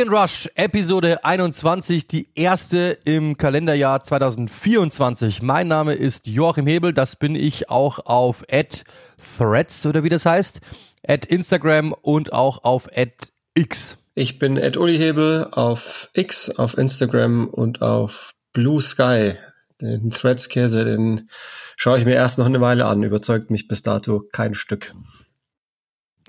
And Rush, Episode 21, die erste im Kalenderjahr 2024. Mein Name ist Joachim Hebel, das bin ich auch auf Threads oder wie das heißt, at Instagram und auch auf X. Ich bin at Uli Hebel auf X, auf Instagram und auf Blue Sky. Den Threads-Käse, den schaue ich mir erst noch eine Weile an, überzeugt mich bis dato kein Stück.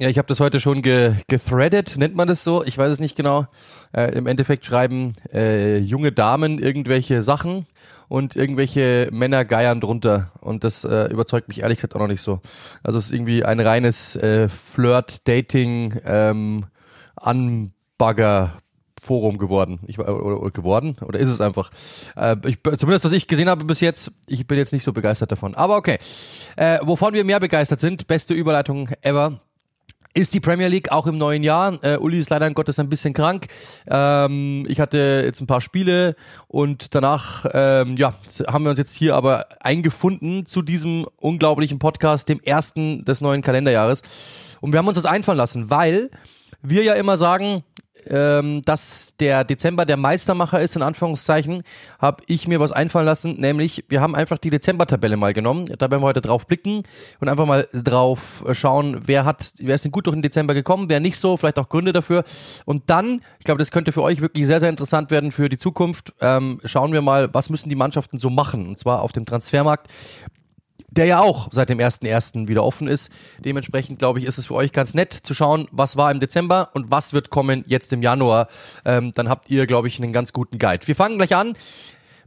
Ja, ich habe das heute schon ge gethreadet, nennt man das so? Ich weiß es nicht genau. Äh, Im Endeffekt schreiben äh, junge Damen irgendwelche Sachen und irgendwelche Männer geiern drunter. Und das äh, überzeugt mich ehrlich gesagt auch noch nicht so. Also es ist irgendwie ein reines äh, Flirt-Dating ähm, Anbagger Forum geworden. Ich, oder, oder geworden? Oder ist es einfach? Äh, ich, zumindest was ich gesehen habe bis jetzt, ich bin jetzt nicht so begeistert davon. Aber okay. Äh, wovon wir mehr begeistert sind, beste Überleitung ever ist die Premier League auch im neuen Jahr. Äh, Uli ist leider Gottes ein bisschen krank. Ähm, ich hatte jetzt ein paar Spiele und danach ähm, ja, haben wir uns jetzt hier aber eingefunden zu diesem unglaublichen Podcast, dem ersten des neuen Kalenderjahres. Und wir haben uns das einfallen lassen, weil wir ja immer sagen, ähm, dass der Dezember der Meistermacher ist, in Anführungszeichen, habe ich mir was einfallen lassen, nämlich wir haben einfach die Dezember-Tabelle mal genommen. Da werden wir heute drauf blicken und einfach mal drauf schauen, wer hat, wer ist denn gut durch den Dezember gekommen, wer nicht so, vielleicht auch Gründe dafür. Und dann, ich glaube, das könnte für euch wirklich sehr, sehr interessant werden für die Zukunft. Ähm, schauen wir mal, was müssen die Mannschaften so machen, und zwar auf dem Transfermarkt der ja auch seit dem 1.1. wieder offen ist. Dementsprechend, glaube ich, ist es für euch ganz nett zu schauen, was war im Dezember und was wird kommen jetzt im Januar. Ähm, dann habt ihr, glaube ich, einen ganz guten Guide. Wir fangen gleich an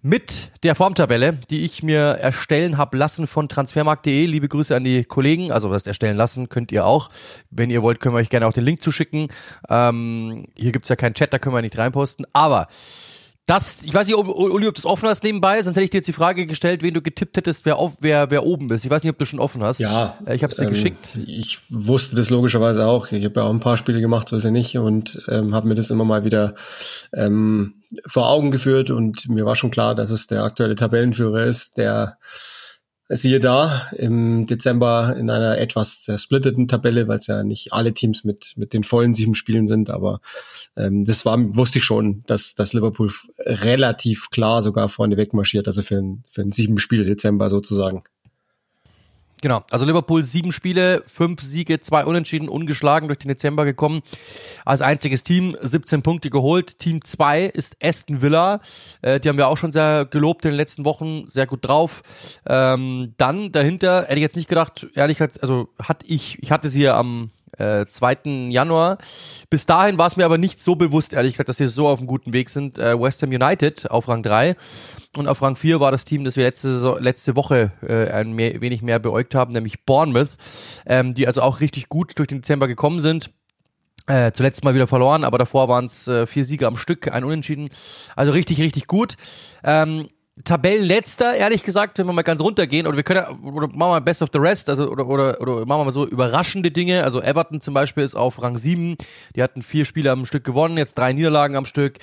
mit der Formtabelle, die ich mir erstellen habe lassen von transfermarkt.de. Liebe Grüße an die Kollegen. Also was erstellen lassen könnt ihr auch. Wenn ihr wollt, können wir euch gerne auch den Link zuschicken. Ähm, hier gibt's ja keinen Chat, da können wir nicht reinposten. Aber das, ich weiß nicht, ob, Uli, ob das offen hast nebenbei, sonst hätte ich dir jetzt die Frage gestellt, wen du getippt hättest, wer, auf, wer, wer oben ist. Ich weiß nicht, ob du schon offen hast. Ja. Äh, ich habe es dir ähm, geschickt. Ich wusste das logischerweise auch. Ich habe ja auch ein paar Spiele gemacht, so ist ja nicht, und ähm, habe mir das immer mal wieder ähm, vor Augen geführt und mir war schon klar, dass es der aktuelle Tabellenführer ist, der siehe da, im Dezember in einer etwas zersplitteten Tabelle, weil es ja nicht alle Teams mit, mit den vollen sieben Spielen sind, aber ähm, das war, wusste ich schon, dass, dass Liverpool relativ klar sogar vorne wegmarschiert, also für ein, für ein sieben Spiele Dezember sozusagen. Genau, also Liverpool sieben Spiele, fünf Siege, zwei Unentschieden, ungeschlagen durch den Dezember gekommen. Als einziges Team 17 Punkte geholt. Team zwei ist Aston Villa. Äh, die haben wir auch schon sehr gelobt in den letzten Wochen, sehr gut drauf. Ähm, dann dahinter hätte ich jetzt nicht gedacht, ehrlich gesagt, also hatte ich, ich hatte sie ja am äh, 2. Januar. Bis dahin war es mir aber nicht so bewusst, ehrlich gesagt, dass sie so auf einem guten Weg sind. Äh, West Ham United auf Rang 3 und auf Rang 4 war das Team, das wir letzte, letzte Woche äh, ein mehr, wenig mehr beäugt haben, nämlich Bournemouth, ähm, die also auch richtig gut durch den Dezember gekommen sind. Äh, zuletzt mal wieder verloren, aber davor waren es äh, vier Siege am Stück, ein Unentschieden. Also richtig, richtig gut. Ähm, Tabellenletzter, ehrlich gesagt, wenn wir mal ganz runtergehen, oder wir können oder machen wir Best of the Rest, also oder, oder, oder machen wir mal so überraschende Dinge. Also Everton zum Beispiel ist auf Rang 7, die hatten vier Spiele am Stück gewonnen, jetzt drei Niederlagen am Stück.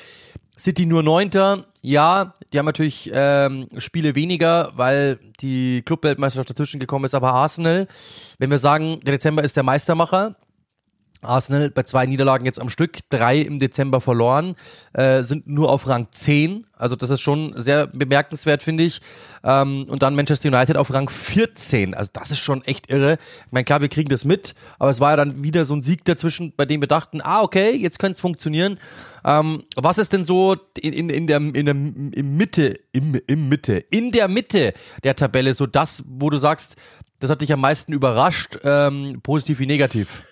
City nur Neunter, ja, die haben natürlich ähm, Spiele weniger, weil die Clubweltmeisterschaft dazwischen gekommen ist, aber Arsenal, wenn wir sagen, der Dezember ist der Meistermacher, Arsenal bei zwei Niederlagen jetzt am Stück, drei im Dezember verloren, äh, sind nur auf Rang 10. Also das ist schon sehr bemerkenswert, finde ich. Ähm, und dann Manchester United auf Rang 14. Also das ist schon echt irre. Ich meine, klar, wir kriegen das mit, aber es war ja dann wieder so ein Sieg dazwischen, bei dem wir dachten, ah, okay, jetzt könnte es funktionieren. Ähm, was ist denn so in, in, in der, in der im Mitte, im, im Mitte, in der Mitte der Tabelle so das, wo du sagst, das hat dich am meisten überrascht, ähm, positiv wie negativ?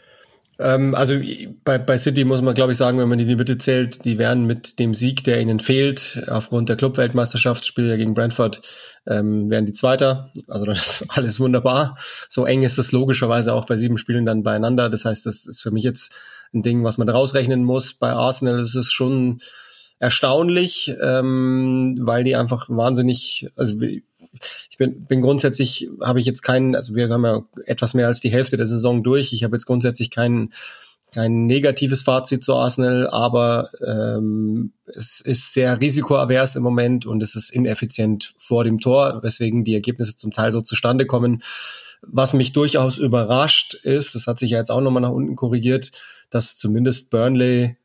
Ähm, also bei, bei City muss man, glaube ich, sagen, wenn man die in die Mitte zählt, die werden mit dem Sieg, der ihnen fehlt, aufgrund der Clubweltmeisterschaft, Spiel ja gegen Brentford, ähm, werden die Zweiter. Also das ist alles wunderbar. So eng ist das logischerweise auch bei sieben Spielen dann beieinander. Das heißt, das ist für mich jetzt ein Ding, was man rausrechnen muss. Bei Arsenal ist es schon erstaunlich, ähm, weil die einfach wahnsinnig, also ich bin, bin grundsätzlich, habe ich jetzt keinen, also wir haben ja etwas mehr als die Hälfte der Saison durch. Ich habe jetzt grundsätzlich keinen kein negatives Fazit zu Arsenal, aber ähm, es ist sehr risikoavers im Moment und es ist ineffizient vor dem Tor, weswegen die Ergebnisse zum Teil so zustande kommen. Was mich durchaus überrascht ist, das hat sich ja jetzt auch nochmal nach unten korrigiert, dass zumindest Burnley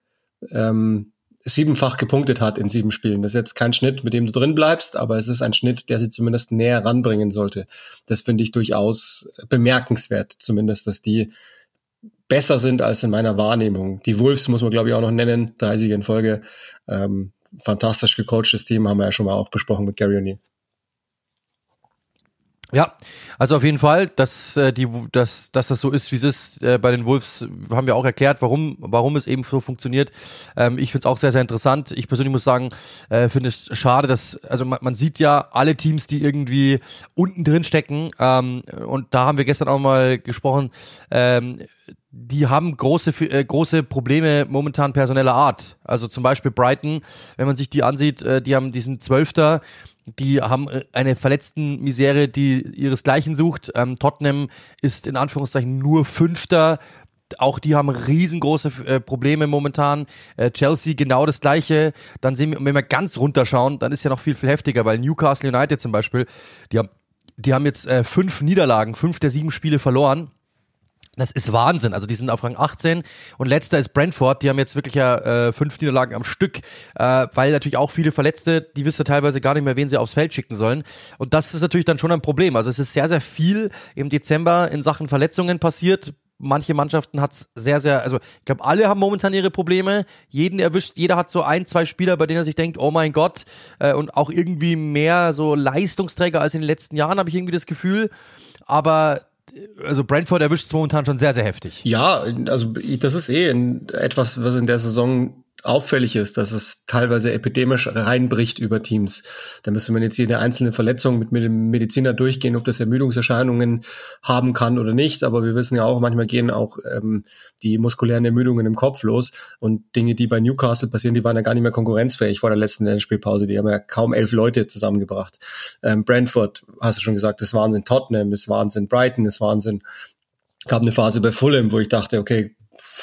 ähm, siebenfach gepunktet hat in sieben Spielen. Das ist jetzt kein Schnitt, mit dem du drin bleibst, aber es ist ein Schnitt, der sie zumindest näher ranbringen sollte. Das finde ich durchaus bemerkenswert, zumindest, dass die besser sind als in meiner Wahrnehmung. Die Wolves muss man, glaube ich, auch noch nennen, 30 in Folge. Ähm, fantastisch gecoachtes Team, haben wir ja schon mal auch besprochen mit Gary O'Neill. Ja, also auf jeden Fall, dass äh, die, dass, dass das so ist, wie es ist. Äh, bei den Wolves haben wir auch erklärt, warum, warum es eben so funktioniert. Ähm, ich finde es auch sehr, sehr interessant. Ich persönlich muss sagen, äh, finde es schade, dass also man, man sieht ja alle Teams, die irgendwie unten drin stecken. Ähm, und da haben wir gestern auch mal gesprochen. Ähm, die haben große äh, große Probleme momentan personeller Art. Also zum Beispiel Brighton, wenn man sich die ansieht, äh, die haben diesen Zwölfter die haben äh, eine verletzten Misere, die ihresgleichen sucht. Ähm, Tottenham ist in Anführungszeichen nur Fünfter. Auch die haben riesengroße äh, Probleme momentan. Äh, Chelsea genau das gleiche. Dann sehen wir, wenn wir ganz runterschauen, dann ist ja noch viel, viel heftiger, weil Newcastle United zum Beispiel, die haben, die haben jetzt äh, fünf Niederlagen, fünf der sieben Spiele verloren das ist Wahnsinn. Also die sind auf Rang 18 und letzter ist Brentford. Die haben jetzt wirklich ja äh, fünf Niederlagen am Stück, äh, weil natürlich auch viele Verletzte, die wissen teilweise gar nicht mehr, wen sie aufs Feld schicken sollen. Und das ist natürlich dann schon ein Problem. Also es ist sehr, sehr viel im Dezember in Sachen Verletzungen passiert. Manche Mannschaften hat's sehr, sehr, also ich glaube, alle haben momentan ihre Probleme. Jeden erwischt, jeder hat so ein, zwei Spieler, bei denen er sich denkt, oh mein Gott, äh, und auch irgendwie mehr so Leistungsträger als in den letzten Jahren, habe ich irgendwie das Gefühl. Aber also Brentford erwischt es momentan schon sehr, sehr heftig. Ja, also das ist eh etwas, was in der Saison auffällig ist, dass es teilweise epidemisch reinbricht über Teams. Da müsste man jetzt jede einzelne Verletzung mit, dem Mediziner durchgehen, ob das Ermüdungserscheinungen haben kann oder nicht. Aber wir wissen ja auch, manchmal gehen auch ähm, die muskulären Ermüdungen im Kopf los. Und Dinge, die bei Newcastle passieren, die waren ja gar nicht mehr konkurrenzfähig vor der letzten Spielpause. Die haben ja kaum elf Leute zusammengebracht. Ähm, Brentford, hast du schon gesagt, ist Wahnsinn. Tottenham ist Wahnsinn. Brighton ist Wahnsinn gab eine Phase bei Fulham, wo ich dachte, okay,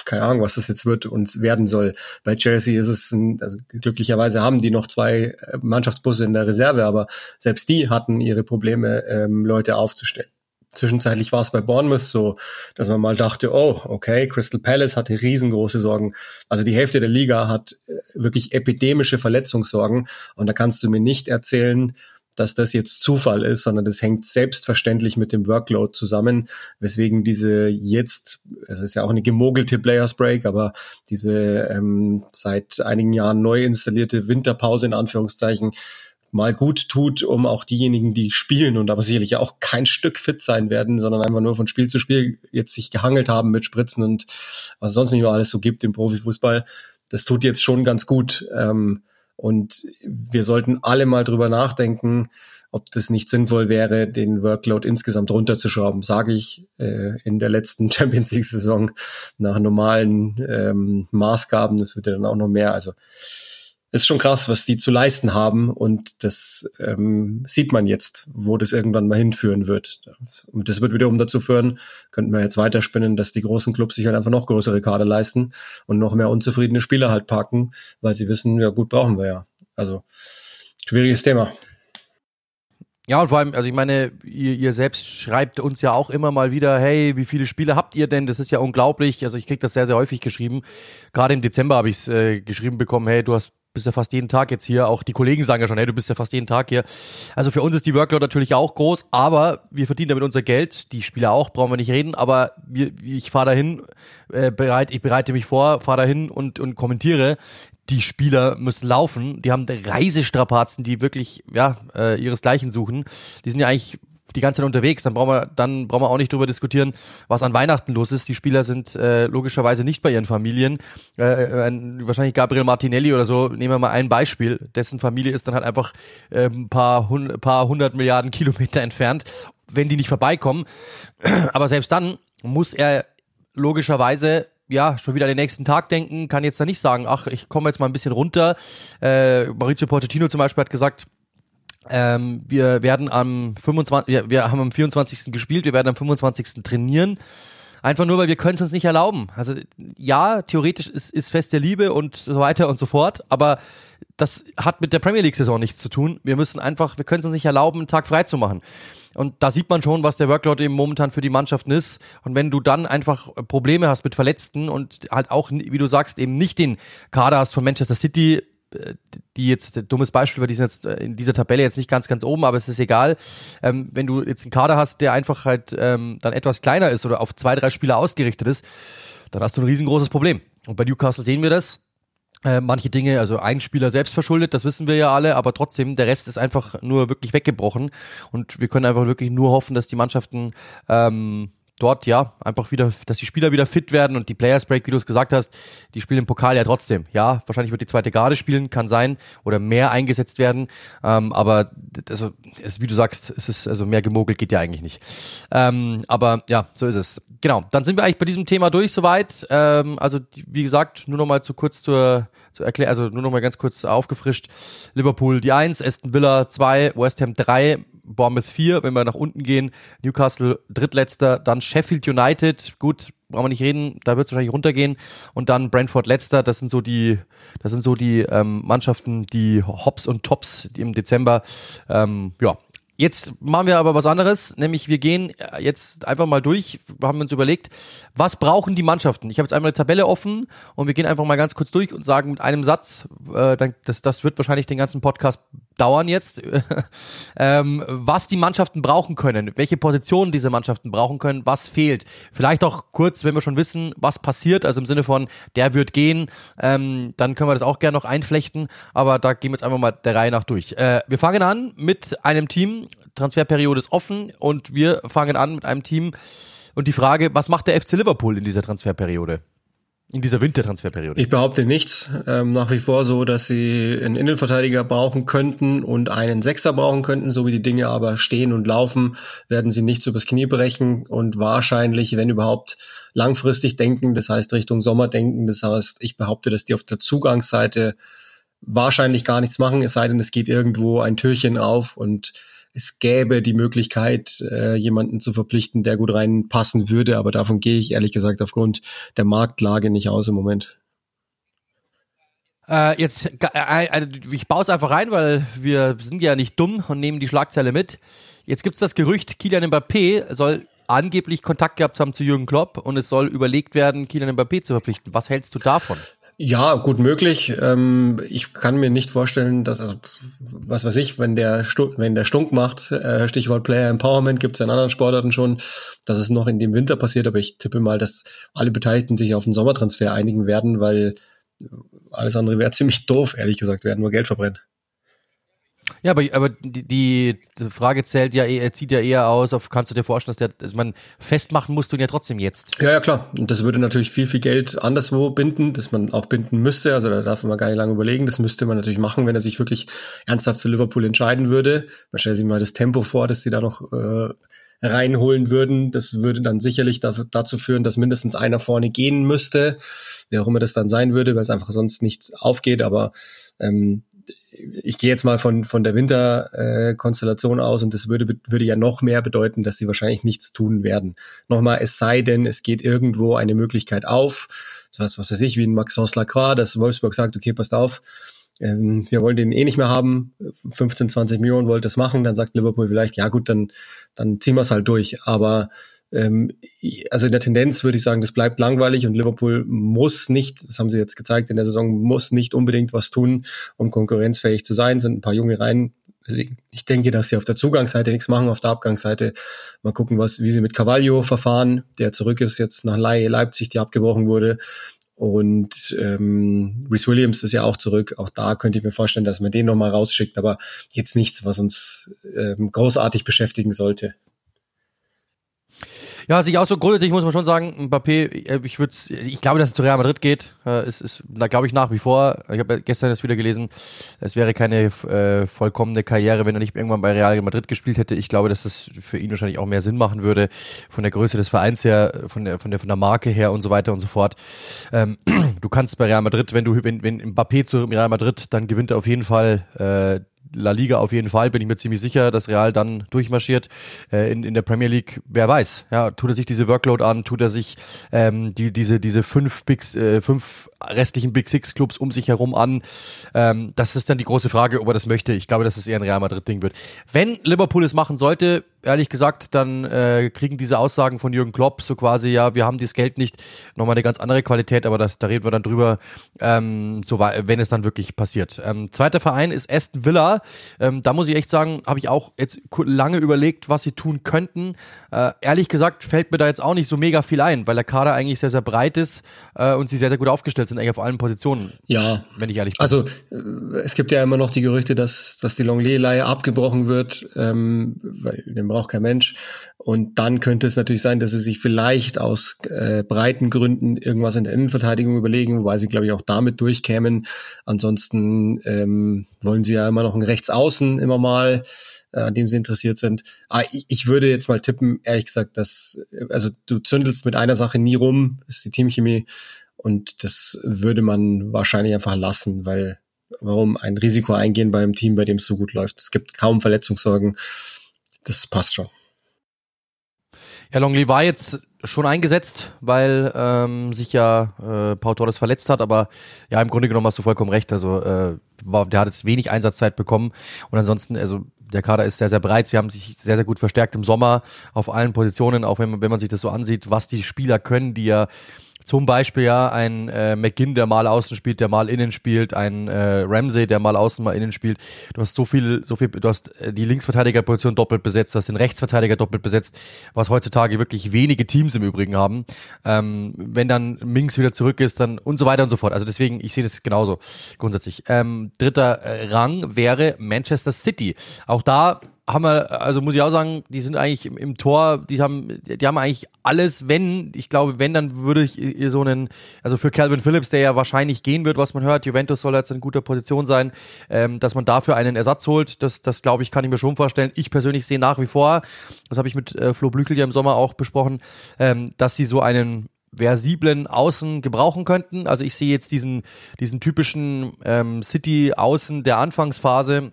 keine Ahnung, was das jetzt wird und werden soll. Bei Chelsea ist es, ein, also glücklicherweise haben die noch zwei äh, Mannschaftsbusse in der Reserve, aber selbst die hatten ihre Probleme, ähm, Leute aufzustellen. Zwischenzeitlich war es bei Bournemouth so, dass man mal dachte, oh, okay, Crystal Palace hatte riesengroße Sorgen. Also die Hälfte der Liga hat äh, wirklich epidemische Verletzungssorgen und da kannst du mir nicht erzählen, dass das jetzt Zufall ist, sondern das hängt selbstverständlich mit dem Workload zusammen, weswegen diese jetzt, es ist ja auch eine gemogelte Players Break, aber diese ähm, seit einigen Jahren neu installierte Winterpause in Anführungszeichen mal gut tut, um auch diejenigen, die spielen und aber sicherlich auch kein Stück fit sein werden, sondern einfach nur von Spiel zu Spiel jetzt sich gehangelt haben mit Spritzen und was sonst nicht nur alles so gibt im Profifußball. Das tut jetzt schon ganz gut. Ähm, und wir sollten alle mal drüber nachdenken, ob das nicht sinnvoll wäre, den Workload insgesamt runterzuschrauben, sage ich äh, in der letzten Champions League-Saison nach normalen ähm, Maßgaben. Das wird ja dann auch noch mehr. Also ist schon krass, was die zu leisten haben und das ähm, sieht man jetzt, wo das irgendwann mal hinführen wird. Und das wird wiederum dazu führen, könnten wir jetzt weiterspinnen, dass die großen Clubs sich halt einfach noch größere Kader leisten und noch mehr unzufriedene Spieler halt parken, weil sie wissen, ja gut, brauchen wir ja. Also schwieriges Thema. Ja, und vor allem, also ich meine, ihr, ihr selbst schreibt uns ja auch immer mal wieder, hey, wie viele Spiele habt ihr denn? Das ist ja unglaublich. Also ich krieg das sehr, sehr häufig geschrieben. Gerade im Dezember habe ich es äh, geschrieben bekommen, hey, du hast bist ja fast jeden Tag jetzt hier. Auch die Kollegen sagen ja schon, hey, du bist ja fast jeden Tag hier. Also für uns ist die Workload natürlich auch groß, aber wir verdienen damit unser Geld. Die Spieler auch, brauchen wir nicht reden. Aber wir, ich fahre dahin, äh, bereit, ich bereite mich vor, fahre dahin und, und kommentiere. Die Spieler müssen laufen. Die haben Reisestrapazen, die wirklich ja äh, ihresgleichen suchen. Die sind ja eigentlich die ganze Zeit unterwegs, dann brauchen wir, dann brauchen wir auch nicht drüber diskutieren, was an Weihnachten los ist. Die Spieler sind äh, logischerweise nicht bei ihren Familien. Äh, äh, wahrscheinlich Gabriel Martinelli oder so, nehmen wir mal ein Beispiel. Dessen Familie ist dann halt einfach äh, ein paar, hun paar hundert Milliarden Kilometer entfernt, wenn die nicht vorbeikommen. Aber selbst dann muss er logischerweise ja, schon wieder an den nächsten Tag denken, kann jetzt da nicht sagen, ach, ich komme jetzt mal ein bisschen runter. Äh, Maurizio Pochettino zum Beispiel hat gesagt, ähm, wir werden am 25, wir, wir haben am 24. gespielt, wir werden am 25. trainieren. Einfach nur, weil wir können es uns nicht erlauben. Also ja, theoretisch ist, ist Fest der Liebe und so weiter und so fort, aber das hat mit der Premier League-Saison nichts zu tun. Wir müssen einfach, wir können es uns nicht erlauben, einen Tag frei zu machen. Und da sieht man schon, was der Workload eben momentan für die Mannschaften ist. Und wenn du dann einfach Probleme hast mit Verletzten und halt auch, wie du sagst, eben nicht den Kader hast von Manchester City, die jetzt, dummes Beispiel, weil die sind jetzt äh, in dieser Tabelle jetzt nicht ganz, ganz oben, aber es ist egal. Ähm, wenn du jetzt einen Kader hast, der einfach halt ähm, dann etwas kleiner ist oder auf zwei, drei Spieler ausgerichtet ist, dann hast du ein riesengroßes Problem. Und bei Newcastle sehen wir das. Äh, manche Dinge, also ein Spieler selbst verschuldet, das wissen wir ja alle, aber trotzdem, der Rest ist einfach nur wirklich weggebrochen. Und wir können einfach wirklich nur hoffen, dass die Mannschaften ähm, dort ja einfach wieder, dass die Spieler wieder fit werden und die Players Break, wie du es gesagt hast, die spielen im Pokal ja trotzdem. Ja, wahrscheinlich wird die zweite Garde spielen, kann sein oder mehr eingesetzt werden. Ähm, aber also, es, wie du sagst, es ist also mehr gemogelt geht ja eigentlich nicht. Ähm, aber ja, so ist es. Genau. Dann sind wir eigentlich bei diesem Thema durch soweit. Ähm, also wie gesagt, nur noch mal zu kurz zur, zur Erklärung, also nur noch mal ganz kurz aufgefrischt. Liverpool die eins, Aston Villa zwei, West Ham drei, Bournemouth 4, wenn wir nach unten gehen, Newcastle drittletzter, dann Sheffield United, gut, brauchen wir nicht reden, da wird es wahrscheinlich runtergehen und dann Brentford letzter, das sind so die, das sind so die ähm, Mannschaften, die Hops und Tops die im Dezember, ähm, ja, Jetzt machen wir aber was anderes, nämlich wir gehen äh, jetzt einfach mal durch, wir haben uns überlegt, was brauchen die Mannschaften? Ich habe jetzt einmal eine Tabelle offen und wir gehen einfach mal ganz kurz durch und sagen mit einem Satz, äh, das, das wird wahrscheinlich den ganzen Podcast dauern jetzt, ähm, was die Mannschaften brauchen können, welche Positionen diese Mannschaften brauchen können, was fehlt. Vielleicht auch kurz, wenn wir schon wissen, was passiert, also im Sinne von, der wird gehen, ähm, dann können wir das auch gerne noch einflechten, aber da gehen wir jetzt einfach mal der Reihe nach durch. Äh, wir fangen an mit einem Team, Transferperiode ist offen und wir fangen an mit einem Team und die Frage, was macht der FC Liverpool in dieser Transferperiode? In dieser Wintertransferperiode. Ich behaupte nichts. Ähm, nach wie vor so, dass sie einen Innenverteidiger brauchen könnten und einen Sechser brauchen könnten, so wie die Dinge aber stehen und laufen, werden sie nichts übers Knie brechen und wahrscheinlich, wenn überhaupt, langfristig denken, das heißt Richtung Sommer denken. Das heißt, ich behaupte, dass die auf der Zugangsseite wahrscheinlich gar nichts machen, es sei denn, es geht irgendwo ein Türchen auf und es gäbe die Möglichkeit, äh, jemanden zu verpflichten, der gut reinpassen würde, aber davon gehe ich ehrlich gesagt aufgrund der Marktlage nicht aus im Moment. Äh, jetzt, äh, äh, ich baue es einfach rein, weil wir sind ja nicht dumm und nehmen die Schlagzeile mit. Jetzt gibt es das Gerücht, Kylian Mbappé soll angeblich Kontakt gehabt haben zu Jürgen Klopp und es soll überlegt werden, Kylian Mbappé zu verpflichten. Was hältst du davon? Ja, gut möglich. Ähm, ich kann mir nicht vorstellen, dass, also, was weiß ich, wenn der, Stu wenn der Stunk macht, äh, Stichwort Player Empowerment, gibt es ja in anderen Sportarten schon, dass es noch in dem Winter passiert, aber ich tippe mal, dass alle Beteiligten sich auf einen Sommertransfer einigen werden, weil alles andere wäre ziemlich doof, ehrlich gesagt, werden nur Geld verbrennen. Ja, aber, aber die, die Frage zählt ja, er zieht ja eher aus, auf kannst du dir vorstellen, dass, der, dass man festmachen musst du ihn ja trotzdem jetzt. Ja, ja, klar. Und das würde natürlich viel, viel Geld anderswo binden, dass man auch binden müsste. Also da darf man gar nicht lange überlegen. Das müsste man natürlich machen, wenn er sich wirklich ernsthaft für Liverpool entscheiden würde. Man stellt sich mal das Tempo vor, dass sie da noch äh, reinholen würden. Das würde dann sicherlich dazu führen, dass mindestens einer vorne gehen müsste. Wie auch immer das dann sein würde, weil es einfach sonst nicht aufgeht. Aber ähm, ich gehe jetzt mal von, von der Winterkonstellation äh, aus und das würde, würde ja noch mehr bedeuten, dass sie wahrscheinlich nichts tun werden. Nochmal, es sei denn, es geht irgendwo eine Möglichkeit auf, so was, was weiß ich, wie ein Maxence Lacroix, dass Wolfsburg sagt, okay, passt auf, ähm, wir wollen den eh nicht mehr haben, 15, 20 Millionen wollt das machen, dann sagt Liverpool vielleicht, ja gut, dann, dann ziehen wir es halt durch. Aber ähm, also in der Tendenz würde ich sagen, das bleibt langweilig und Liverpool muss nicht, das haben sie jetzt gezeigt in der Saison, muss nicht unbedingt was tun, um konkurrenzfähig zu sein, sind ein paar junge rein. Deswegen, ich denke, dass sie auf der Zugangsseite nichts machen, auf der Abgangsseite mal gucken, was, wie sie mit Cavaglio verfahren, der zurück ist jetzt nach Leipzig, die abgebrochen wurde. Und ähm, Rhys Williams ist ja auch zurück. Auch da könnte ich mir vorstellen, dass man den nochmal rausschickt, aber jetzt nichts, was uns ähm, großartig beschäftigen sollte. Ja, sich auch so grundsätzlich muss man schon sagen, Mbappé, äh, ich würde, ich glaube, dass es zu Real Madrid geht. Äh, ist, ist, da glaube ich nach wie vor. Ich habe gestern das wieder gelesen. Es wäre keine äh, vollkommene Karriere, wenn er nicht irgendwann bei Real Madrid gespielt hätte. Ich glaube, dass das für ihn wahrscheinlich auch mehr Sinn machen würde von der Größe des Vereins her, von der von der von der Marke her und so weiter und so fort. Ähm, du kannst bei Real Madrid, wenn du wenn, wenn Mbappé zu Real Madrid, dann gewinnt er auf jeden Fall äh, La Liga auf jeden Fall, bin ich mir ziemlich sicher, dass Real dann durchmarschiert. Äh, in, in der Premier League, wer weiß, ja, tut er sich diese Workload an, tut er sich ähm, die, diese, diese fünf, Big, äh, fünf restlichen Big Six Clubs um sich herum an. Ähm, das ist dann die große Frage, ob er das möchte. Ich glaube, dass es eher ein Real Madrid-Ding wird. Wenn Liverpool es machen sollte, ehrlich gesagt, dann äh, kriegen diese Aussagen von Jürgen Klopp so quasi, ja, wir haben dieses Geld nicht, nochmal eine ganz andere Qualität, aber das, da reden wir dann drüber, ähm, so wenn es dann wirklich passiert. Ähm, zweiter Verein ist Aston Villa. Ähm, da muss ich echt sagen, habe ich auch jetzt lange überlegt, was sie tun könnten. Äh, ehrlich gesagt fällt mir da jetzt auch nicht so mega viel ein, weil der Kader eigentlich sehr, sehr breit ist äh, und sie sehr, sehr gut aufgestellt sind, eigentlich auf allen Positionen. Ja. Wenn ich ehrlich bin. Also äh, es gibt ja immer noch die Gerüchte, dass, dass die Longley-Leihe abgebrochen wird, ähm, weil braucht kein Mensch. Und dann könnte es natürlich sein, dass sie sich vielleicht aus äh, breiten Gründen irgendwas in der Innenverteidigung überlegen, wobei sie, glaube ich, auch damit durchkämen. Ansonsten ähm, wollen sie ja immer noch einen Rechtsaußen immer mal, äh, an dem sie interessiert sind. Aber ich, ich würde jetzt mal tippen, ehrlich gesagt, dass, also du zündelst mit einer Sache nie rum, ist die Teamchemie. Und das würde man wahrscheinlich einfach lassen, weil warum ein Risiko eingehen bei einem Team, bei dem es so gut läuft? Es gibt kaum Verletzungssorgen das passt schon. Ja, Longley war jetzt schon eingesetzt, weil ähm, sich ja äh, Paul Torres verletzt hat, aber ja, im Grunde genommen hast du vollkommen recht. Also äh, war, der hat jetzt wenig Einsatzzeit bekommen und ansonsten, also der Kader ist sehr, sehr breit. Sie haben sich sehr, sehr gut verstärkt im Sommer auf allen Positionen, auch wenn wenn man sich das so ansieht, was die Spieler können, die ja zum Beispiel ja ein äh, McGinn, der mal außen spielt, der mal innen spielt, ein äh, Ramsey, der mal außen, mal innen spielt. Du hast so viel, so viel, du hast äh, die Linksverteidigerposition doppelt besetzt, du hast den Rechtsverteidiger doppelt besetzt, was heutzutage wirklich wenige Teams im Übrigen haben. Ähm, wenn dann Minks wieder zurück ist, dann und so weiter und so fort. Also deswegen, ich sehe das genauso grundsätzlich. Ähm, dritter äh, Rang wäre Manchester City. Auch da haben wir, also muss ich auch sagen, die sind eigentlich im, im, Tor, die haben, die haben eigentlich alles, wenn, ich glaube, wenn, dann würde ich ihr so einen, also für Calvin Phillips, der ja wahrscheinlich gehen wird, was man hört, Juventus soll jetzt in guter Position sein, ähm, dass man dafür einen Ersatz holt, das, das glaube ich, kann ich mir schon vorstellen. Ich persönlich sehe nach wie vor, das habe ich mit äh, Flo Blüchel ja im Sommer auch besprochen, ähm, dass sie so einen versiblen Außen gebrauchen könnten. Also ich sehe jetzt diesen, diesen typischen ähm, City-Außen der Anfangsphase,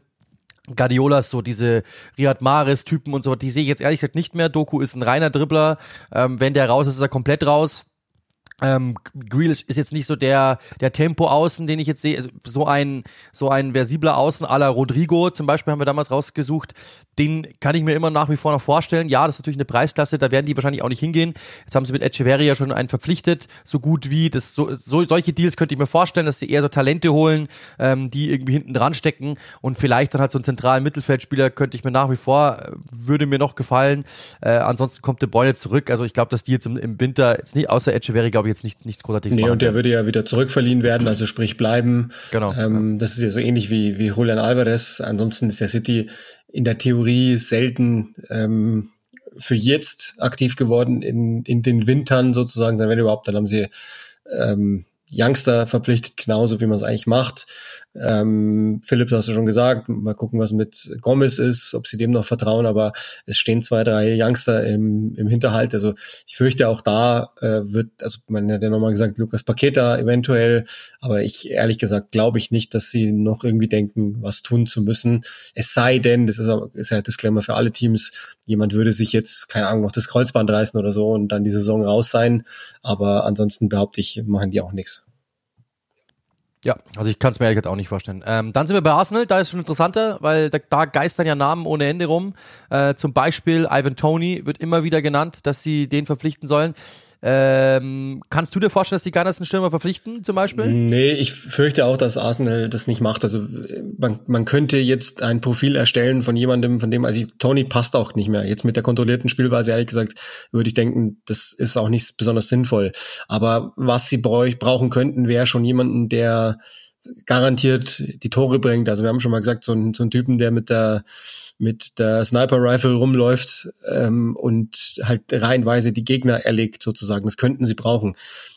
Guardiolas, so diese Riyad Mahrez-Typen und so, die sehe ich jetzt ehrlich gesagt nicht mehr. Doku ist ein reiner Dribbler. Ähm, wenn der raus ist, ist er komplett raus. Ähm, Grealish ist jetzt nicht so der der Tempo Außen, den ich jetzt sehe. Also so ein so ein versibler Außen à la Rodrigo zum Beispiel haben wir damals rausgesucht. Den kann ich mir immer nach wie vor noch vorstellen. Ja, das ist natürlich eine Preisklasse, da werden die wahrscheinlich auch nicht hingehen. Jetzt haben sie mit Echeverria schon einen verpflichtet, so gut wie das so, so solche Deals könnte ich mir vorstellen, dass sie eher so Talente holen, ähm, die irgendwie hinten dran stecken und vielleicht dann halt so einen zentralen Mittelfeldspieler könnte ich mir nach wie vor äh, würde mir noch gefallen. Äh, ansonsten kommt De Bruyne zurück. Also ich glaube, dass die jetzt im, im Winter jetzt nicht außer Echeverria glaube glaube ich, jetzt nicht, nichts großartiges Nee, machen und der würde ja wieder zurückverliehen werden, also sprich bleiben. Genau. Ähm, ja. Das ist ja so ähnlich wie, wie Julian Alvarez. Ansonsten ist der City in der Theorie selten ähm, für jetzt aktiv geworden in, in den Wintern sozusagen, wenn überhaupt, dann haben sie ähm, Youngster verpflichtet, genauso wie man es eigentlich macht. Ähm, Philipp, hast du schon gesagt, mal gucken, was mit Gomez ist, ob sie dem noch vertrauen, aber es stehen zwei, drei Youngster im, im Hinterhalt. Also ich fürchte auch da äh, wird, also man hat ja nochmal gesagt, Lukas Paqueta eventuell, aber ich ehrlich gesagt glaube ich nicht, dass sie noch irgendwie denken, was tun zu müssen. Es sei denn, das ist, ist ja Disclaimer für alle Teams, jemand würde sich jetzt, keine Ahnung, noch das Kreuzband reißen oder so und dann die Saison raus sein. Aber ansonsten behaupte ich, machen die auch nichts. Ja, also ich kann es mir ehrlich gesagt auch nicht vorstellen. Ähm, dann sind wir bei Arsenal, da ist schon interessanter, weil da, da geistern ja Namen ohne Ende rum. Äh, zum Beispiel Ivan Tony wird immer wieder genannt, dass sie den verpflichten sollen. Ähm, kannst du dir vorstellen, dass die Gunners einen Stürmer verpflichten, zum Beispiel? Nee, ich fürchte auch, dass Arsenal das nicht macht. Also man, man könnte jetzt ein Profil erstellen von jemandem, von dem, also Tony passt auch nicht mehr. Jetzt mit der kontrollierten Spielweise, ehrlich gesagt, würde ich denken, das ist auch nicht besonders sinnvoll. Aber was sie brauchen könnten, wäre schon jemanden, der garantiert die Tore bringt. Also wir haben schon mal gesagt, so ein, so ein Typen, der mit der mit der Sniper Rifle rumläuft ähm, und halt reihenweise die Gegner erlegt sozusagen. Das könnten sie brauchen.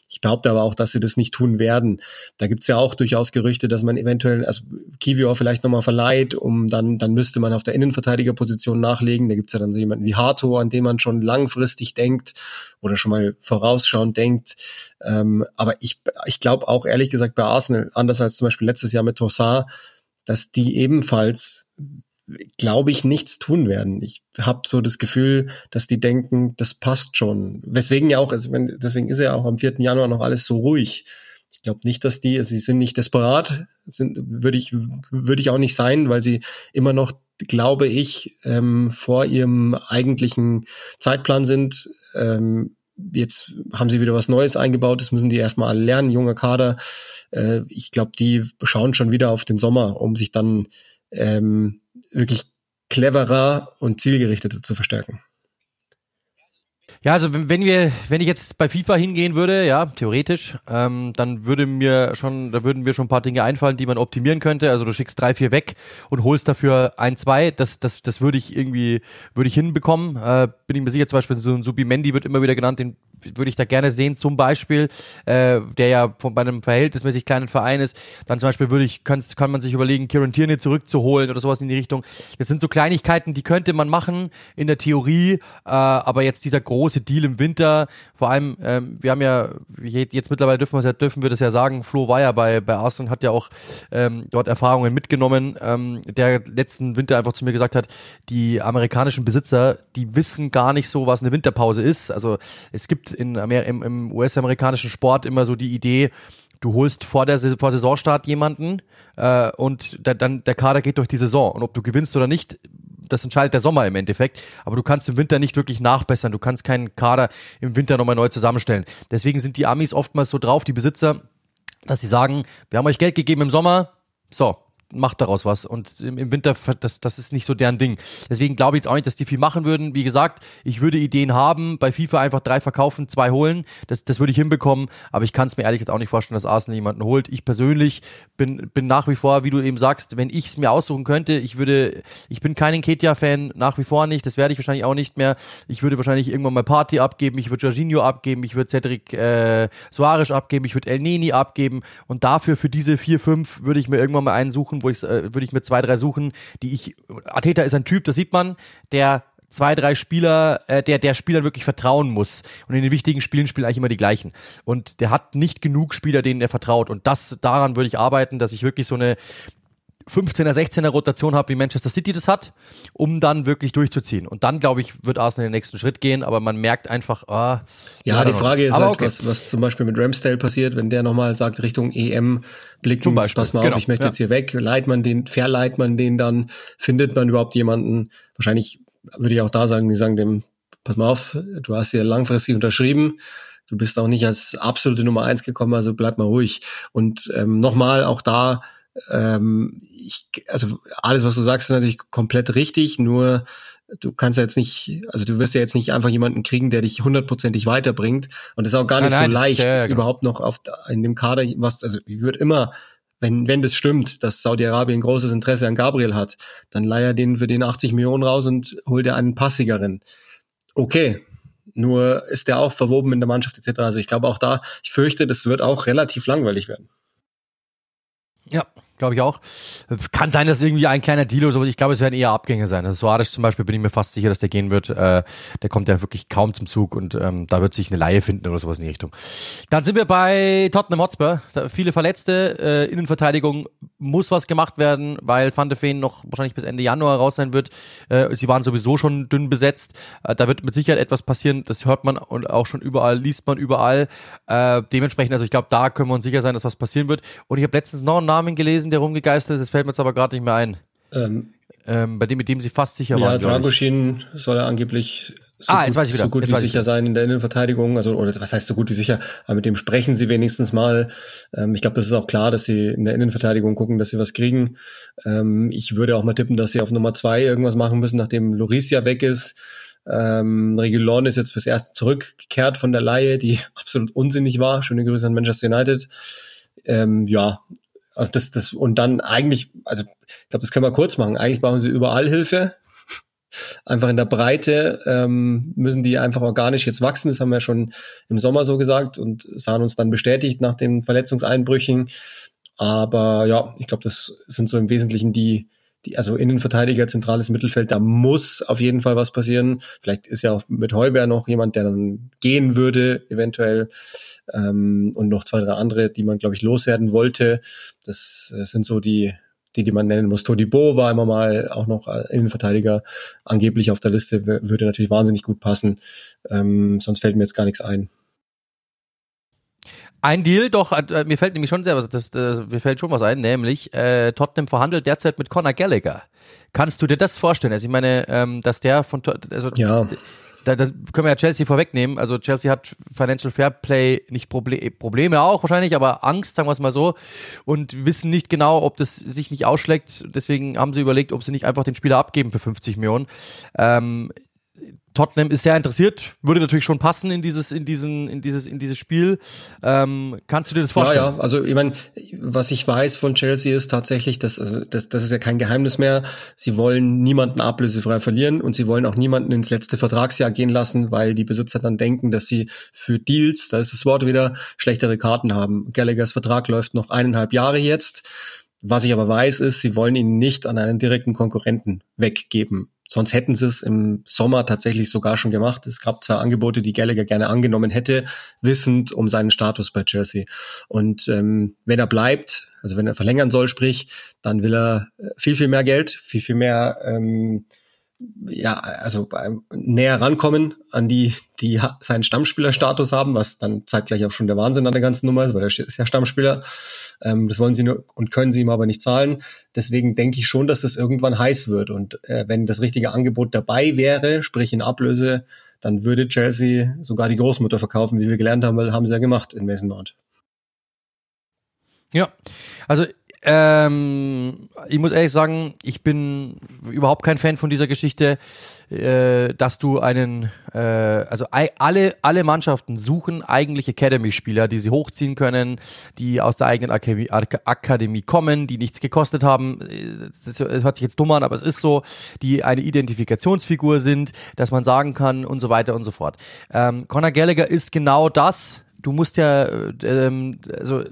Ich behaupte aber auch, dass sie das nicht tun werden. Da gibt's ja auch durchaus Gerüchte, dass man eventuell, also Kivior vielleicht nochmal verleiht, um dann, dann müsste man auf der Innenverteidigerposition nachlegen. Da gibt's ja dann so jemanden wie Harto, an dem man schon langfristig denkt oder schon mal vorausschauend denkt. Ähm, aber ich, ich glaube auch ehrlich gesagt bei Arsenal, anders als zum Beispiel letztes Jahr mit Tossard, dass die ebenfalls glaube ich, nichts tun werden. Ich habe so das Gefühl, dass die denken, das passt schon. Weswegen ja auch, also deswegen ist ja auch am 4. Januar noch alles so ruhig. Ich glaube nicht, dass die, also sie sind nicht desperat, sind, würde ich, würde ich auch nicht sein, weil sie immer noch, glaube ich, ähm, vor ihrem eigentlichen Zeitplan sind. Ähm, jetzt haben sie wieder was Neues eingebaut, das müssen die erstmal alle lernen, junger Kader. Äh, ich glaube, die schauen schon wieder auf den Sommer, um sich dann ähm, wirklich cleverer und zielgerichteter zu verstärken. Ja, also wenn wir, wenn ich jetzt bei FIFA hingehen würde, ja, theoretisch, ähm, dann würde mir schon, da würden mir schon ein paar Dinge einfallen, die man optimieren könnte. Also du schickst drei, vier weg und holst dafür ein, zwei. Das, das, das würde ich irgendwie, würde ich hinbekommen. Äh, bin ich mir sicher, zum Beispiel so ein Subimendi wird immer wieder genannt, den würde ich da gerne sehen, zum Beispiel, äh, der ja von, bei einem verhältnismäßig kleinen Verein ist. Dann zum Beispiel würde ich, kann, kann man sich überlegen, Kieran Tierney zurückzuholen oder sowas in die Richtung. Das sind so Kleinigkeiten, die könnte man machen in der Theorie, äh, aber jetzt dieser große Deal im Winter, vor allem, ähm, wir haben ja, jetzt mittlerweile dürfen wir, ja, dürfen wir das ja sagen, Flo war ja bei, bei Arsenal, hat ja auch ähm, dort Erfahrungen mitgenommen, ähm, der letzten Winter einfach zu mir gesagt hat, die amerikanischen Besitzer, die wissen gar nicht so, was eine Winterpause ist. Also es gibt in Amer im, im US-amerikanischen Sport immer so die Idee, du holst vor der vor Saisonstart jemanden äh, und der, dann der Kader geht durch die Saison und ob du gewinnst oder nicht, das entscheidet der Sommer im Endeffekt. Aber du kannst im Winter nicht wirklich nachbessern. Du kannst keinen Kader im Winter nochmal neu zusammenstellen. Deswegen sind die Amis oftmals so drauf, die Besitzer, dass sie sagen, wir haben euch Geld gegeben im Sommer, so, macht daraus was. Und im, Winter, das, das ist nicht so deren Ding. Deswegen glaube ich jetzt auch nicht, dass die viel machen würden. Wie gesagt, ich würde Ideen haben, bei FIFA einfach drei verkaufen, zwei holen. Das, das würde ich hinbekommen. Aber ich kann es mir ehrlich gesagt auch nicht vorstellen, dass Arsenal jemanden holt. Ich persönlich bin, bin nach wie vor, wie du eben sagst, wenn ich es mir aussuchen könnte, ich würde, ich bin kein Ketia-Fan, nach wie vor nicht. Das werde ich wahrscheinlich auch nicht mehr. Ich würde wahrscheinlich irgendwann mal Party abgeben. Ich würde Jorginho abgeben. Ich würde Cedric äh, Soares abgeben. Ich würde El Neni abgeben. Und dafür, für diese vier, fünf, würde ich mir irgendwann mal einen suchen, wo ich äh, würde ich mir zwei, drei suchen, die ich. Ateta ist ein Typ, das sieht man, der zwei, drei Spieler, äh, der der Spielern wirklich vertrauen muss. Und in den wichtigen Spielen spielen eigentlich immer die gleichen. Und der hat nicht genug Spieler, denen er vertraut. Und das daran würde ich arbeiten, dass ich wirklich so eine 15er, 16er Rotation habe, wie Manchester City das hat, um dann wirklich durchzuziehen. Und dann, glaube ich, wird Arsenal den nächsten Schritt gehen, aber man merkt einfach, ah. Ja, die Frage ist halt, okay. was, was zum Beispiel mit Ramsdale passiert, wenn der nochmal sagt, Richtung EM blicken, pass mal genau. auf, ich möchte ja. jetzt hier weg, leiht man den, verleiht man den dann, findet man überhaupt jemanden, wahrscheinlich würde ich auch da sagen, die sagen dem, pass mal auf, du hast ja langfristig unterschrieben, du bist auch nicht als absolute Nummer eins gekommen, also bleib mal ruhig. Und ähm, nochmal, auch da, ähm, ich, also alles, was du sagst, ist natürlich komplett richtig, nur du kannst ja jetzt nicht, also du wirst ja jetzt nicht einfach jemanden kriegen, der dich hundertprozentig weiterbringt. Und das ist auch gar nicht nein, nein, so leicht, ja, genau. überhaupt noch auf in dem Kader was, also ich würde immer, wenn, wenn das stimmt, dass Saudi-Arabien großes Interesse an Gabriel hat, dann leih er den für den 80 Millionen raus und hol dir einen passigeren. Okay. Nur ist der auch verwoben in der Mannschaft etc. Also ich glaube auch da, ich fürchte, das wird auch relativ langweilig werden. Ja, glaube ich auch. Kann sein, dass irgendwie ein kleiner Deal oder so. Ich glaube, es werden eher Abgänge sein. Also Suarez zum Beispiel bin ich mir fast sicher, dass der gehen wird. Äh, der kommt ja wirklich kaum zum Zug und ähm, da wird sich eine Laie finden oder sowas in die Richtung. Dann sind wir bei Tottenham Hotspur. Da viele Verletzte. Äh, Innenverteidigung muss was gemacht werden, weil Van de Feen noch wahrscheinlich bis Ende Januar raus sein wird. Äh, sie waren sowieso schon dünn besetzt. Äh, da wird mit Sicherheit etwas passieren. Das hört man und auch schon überall, liest man überall. Äh, dementsprechend, also ich glaube, da können wir uns sicher sein, dass was passieren wird. Und ich habe letztens noch einen Namen gelesen, gewesen, der rumgegeistert ist. Es fällt mir jetzt aber gerade nicht mehr ein. Ähm, ähm, bei dem, mit dem sie fast sicher ja, waren. Ja, Dragoschin soll er angeblich so ah, gut, so gut wie sicher sein in der Innenverteidigung. Also, oder was heißt so gut wie sicher? Aber mit dem sprechen sie wenigstens mal. Ähm, ich glaube, das ist auch klar, dass sie in der Innenverteidigung gucken, dass sie was kriegen. Ähm, ich würde auch mal tippen, dass sie auf Nummer zwei irgendwas machen müssen, nachdem Loris ja weg ist. Ähm, Regulon ist jetzt fürs erste zurückgekehrt von der Laie, die absolut unsinnig war. Schöne Grüße an Manchester United. Ähm, ja, also das, das, und dann eigentlich, also ich glaube, das können wir kurz machen. Eigentlich brauchen sie überall Hilfe. Einfach in der Breite ähm, müssen die einfach organisch jetzt wachsen. Das haben wir schon im Sommer so gesagt und sahen uns dann bestätigt nach den Verletzungseinbrüchen. Aber ja, ich glaube, das sind so im Wesentlichen die, die, also Innenverteidiger, zentrales Mittelfeld, da muss auf jeden Fall was passieren. Vielleicht ist ja auch mit Heuber noch jemand, der dann gehen würde, eventuell. Ähm, und noch zwei, drei andere, die man, glaube ich, loswerden wollte. Das, das sind so die, die, die man nennen muss. Todibo war immer mal auch noch Innenverteidiger angeblich auf der Liste, würde natürlich wahnsinnig gut passen. Ähm, sonst fällt mir jetzt gar nichts ein. Ein Deal, doch, äh, mir fällt nämlich schon sehr was, das, das, mir fällt schon was ein, nämlich äh, Tottenham verhandelt derzeit mit Conor Gallagher. Kannst du dir das vorstellen? Also ich meine, ähm, dass der von also ja. Da, da können wir ja Chelsea vorwegnehmen. Also Chelsea hat Financial Fair Play nicht Proble Probleme auch wahrscheinlich, aber Angst, sagen wir es mal so, und wissen nicht genau, ob das sich nicht ausschlägt. Deswegen haben sie überlegt, ob sie nicht einfach den Spieler abgeben für 50 Millionen. Ähm, Tottenham ist sehr interessiert, würde natürlich schon passen in dieses, in diesen, in dieses, in dieses Spiel. Ähm, kannst du dir das vorstellen? Ja, ja. Also ich meine, was ich weiß von Chelsea ist tatsächlich, dass also das, das ist ja kein Geheimnis mehr. Sie wollen niemanden ablösefrei verlieren und sie wollen auch niemanden ins letzte Vertragsjahr gehen lassen, weil die Besitzer dann denken, dass sie für Deals, da ist das Wort wieder, schlechtere Karten haben. Gallaghers Vertrag läuft noch eineinhalb Jahre jetzt. Was ich aber weiß, ist, sie wollen ihn nicht an einen direkten Konkurrenten weggeben. Sonst hätten sie es im Sommer tatsächlich sogar schon gemacht. Es gab zwei Angebote, die Gallagher gerne angenommen hätte, wissend um seinen Status bei Chelsea. Und ähm, wenn er bleibt, also wenn er verlängern soll, sprich, dann will er äh, viel, viel mehr Geld, viel, viel mehr ähm, ja, also näher rankommen an die, die seinen Stammspielerstatus haben, was dann zeitgleich auch schon der Wahnsinn an der ganzen Nummer ist, weil er ist ja Stammspieler. Ähm, das wollen sie nur und können sie ihm aber nicht zahlen. Deswegen denke ich schon, dass das irgendwann heiß wird. Und äh, wenn das richtige Angebot dabei wäre, sprich in Ablöse, dann würde Chelsea sogar die Großmutter verkaufen, wie wir gelernt haben, weil haben sie ja gemacht in Mason Mount. Ja, also ähm, ich muss ehrlich sagen, ich bin überhaupt kein Fan von dieser Geschichte, äh, dass du einen, äh, also alle alle Mannschaften suchen eigentlich Academy-Spieler, die sie hochziehen können, die aus der eigenen Akademie, Akademie kommen, die nichts gekostet haben. Das hört sich jetzt dumm an, aber es ist so, die eine Identifikationsfigur sind, dass man sagen kann und so weiter und so fort. Ähm, Conor Gallagher ist genau das. Du musst ja, äh, ähm, also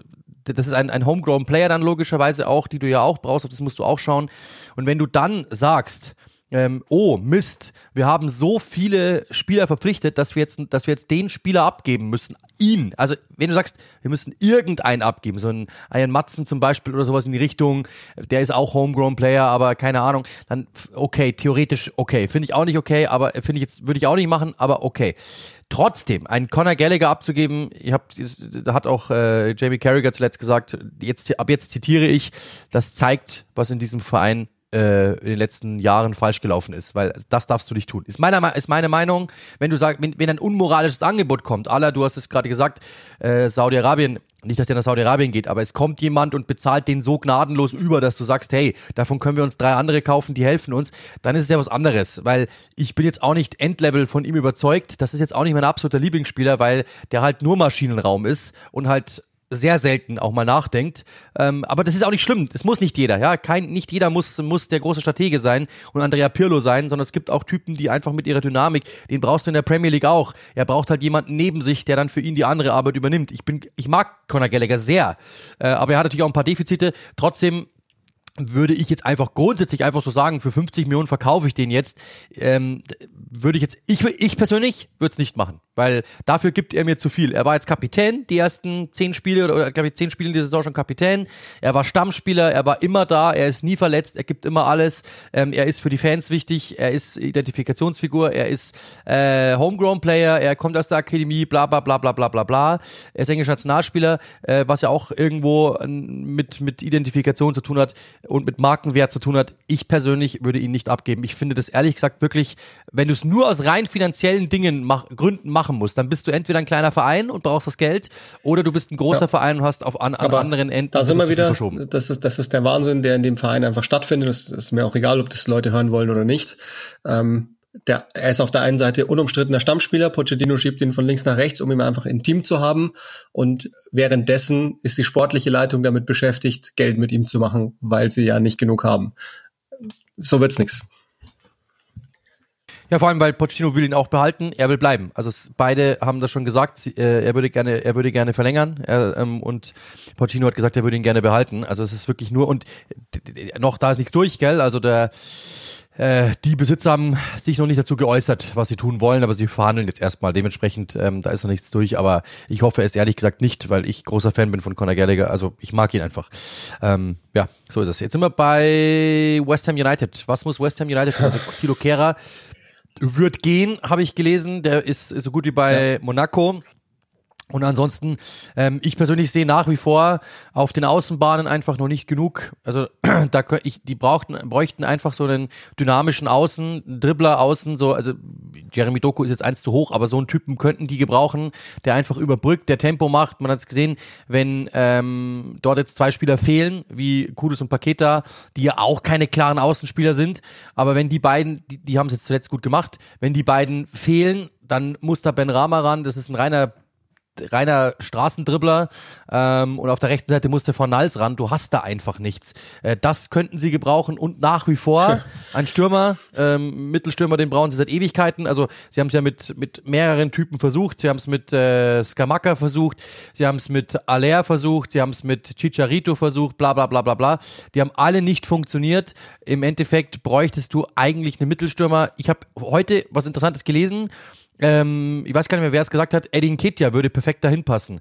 das ist ein, ein Homegrown Player dann logischerweise auch, die du ja auch brauchst, auf das musst du auch schauen. Und wenn du dann sagst, ähm, oh Mist, wir haben so viele Spieler verpflichtet, dass wir jetzt, dass wir jetzt den Spieler abgeben müssen, ihn. Also wenn du sagst, wir müssen irgendeinen abgeben, so einen Ian Matzen zum Beispiel oder sowas in die Richtung, der ist auch Homegrown Player, aber keine Ahnung, dann okay, theoretisch okay, finde ich auch nicht okay, aber finde ich jetzt würde ich auch nicht machen, aber okay. Trotzdem, einen Conor Gallagher abzugeben, ich hab, da hat auch äh, Jamie Carragher zuletzt gesagt, jetzt, ab jetzt zitiere ich, das zeigt, was in diesem Verein äh, in den letzten Jahren falsch gelaufen ist, weil das darfst du nicht tun. Ist meine, ist meine Meinung, wenn du sagst, wenn, wenn ein unmoralisches Angebot kommt, aller, du hast es gerade gesagt, äh, Saudi-Arabien, nicht, dass der nach Saudi-Arabien geht, aber es kommt jemand und bezahlt den so gnadenlos über, dass du sagst, hey, davon können wir uns drei andere kaufen, die helfen uns, dann ist es ja was anderes, weil ich bin jetzt auch nicht Endlevel von ihm überzeugt, das ist jetzt auch nicht mein absoluter Lieblingsspieler, weil der halt nur Maschinenraum ist und halt sehr selten auch mal nachdenkt. Ähm, aber das ist auch nicht schlimm. Das muss nicht jeder. Ja, kein, nicht jeder muss muss der große Stratege sein und Andrea Pirlo sein, sondern es gibt auch Typen, die einfach mit ihrer Dynamik. Den brauchst du in der Premier League auch. Er braucht halt jemanden neben sich, der dann für ihn die andere Arbeit übernimmt. Ich bin, ich mag Conor Gallagher sehr, äh, aber er hat natürlich auch ein paar Defizite. Trotzdem würde ich jetzt einfach grundsätzlich einfach so sagen, für 50 Millionen verkaufe ich den jetzt, ähm, würde ich jetzt, ich, ich persönlich würde es nicht machen, weil dafür gibt er mir zu viel. Er war jetzt Kapitän, die ersten zehn Spiele oder, oder glaube ich zehn Spiele in dieser Saison schon Kapitän. Er war Stammspieler, er war immer da, er ist nie verletzt, er gibt immer alles. Ähm, er ist für die Fans wichtig, er ist Identifikationsfigur, er ist äh, Homegrown Player, er kommt aus der Akademie, bla bla bla bla bla bla bla. Er ist englischer Nationalspieler, äh, was ja auch irgendwo mit mit Identifikation zu tun hat und mit Markenwert zu tun hat. Ich persönlich würde ihn nicht abgeben. Ich finde das ehrlich gesagt wirklich, wenn du es nur aus rein finanziellen Dingen mach, Gründen machen musst, dann bist du entweder ein kleiner Verein und brauchst das Geld oder du bist ein großer ja. Verein und hast auf an, an anderen Enden da sind wir wieder, das ist, das ist der Wahnsinn, der in dem Verein einfach stattfindet. Das ist mir auch egal, ob das Leute hören wollen oder nicht. Ähm, der, er ist auf der einen Seite unumstrittener Stammspieler. Pochettino schiebt ihn von links nach rechts, um ihn einfach im Team zu haben. Und währenddessen ist die sportliche Leitung damit beschäftigt, Geld mit ihm zu machen, weil sie ja nicht genug haben. So wird's nix. Ja, vor allem, weil Pochettino will ihn auch behalten, er will bleiben. Also es, beide haben das schon gesagt, sie, äh, er würde gerne, er würde gerne verlängern er, ähm, und Pochettino hat gesagt, er würde ihn gerne behalten. Also es ist wirklich nur und noch da ist nichts durch, gell? Also der Äh, die Besitzer haben sich noch nicht dazu geäußert, was sie tun wollen, aber sie verhandeln jetzt erstmal. Dementsprechend, ähm, da ist noch nichts durch, aber ich hoffe es ehrlich gesagt nicht, weil ich großer Fan bin von Conor Gallagher. Also ich mag ihn einfach. Ähm, ja, so ist es. Jetzt sind wir bei West Ham United. Was muss West Ham United? Also Kilo Kehrer wird gehen, habe ich gelesen. Der ist, ist so gut wie bei ja. Monaco. Und ansonsten, ähm, ich persönlich sehe nach wie vor auf den Außenbahnen einfach noch nicht genug. Also da ich, die brauchten, bräuchten einfach so einen dynamischen Außen, Dribbler außen, so, also Jeremy Doku ist jetzt eins zu hoch, aber so einen Typen könnten die gebrauchen, der einfach überbrückt, der Tempo macht. Man hat es gesehen, wenn ähm, dort jetzt zwei Spieler fehlen, wie Kudus und Paketa, die ja auch keine klaren Außenspieler sind, aber wenn die beiden, die, die haben es jetzt zuletzt gut gemacht, wenn die beiden fehlen, dann muss da Ben Rama ran, das ist ein reiner reiner Straßendribbler ähm, und auf der rechten Seite musste von Nals ran. Du hast da einfach nichts. Äh, das könnten sie gebrauchen und nach wie vor ein Stürmer, ähm, Mittelstürmer, den brauchen sie seit Ewigkeiten. Also sie haben es ja mit mit mehreren Typen versucht. Sie haben es mit äh, Skamaka versucht, sie haben es mit Aller versucht, sie haben es mit Chicharito versucht, bla bla bla bla bla. Die haben alle nicht funktioniert. Im Endeffekt bräuchtest du eigentlich einen Mittelstürmer. Ich habe heute was Interessantes gelesen ähm, ich weiß gar nicht mehr, wer es gesagt hat, Eddie Nketiah würde perfekt dahin passen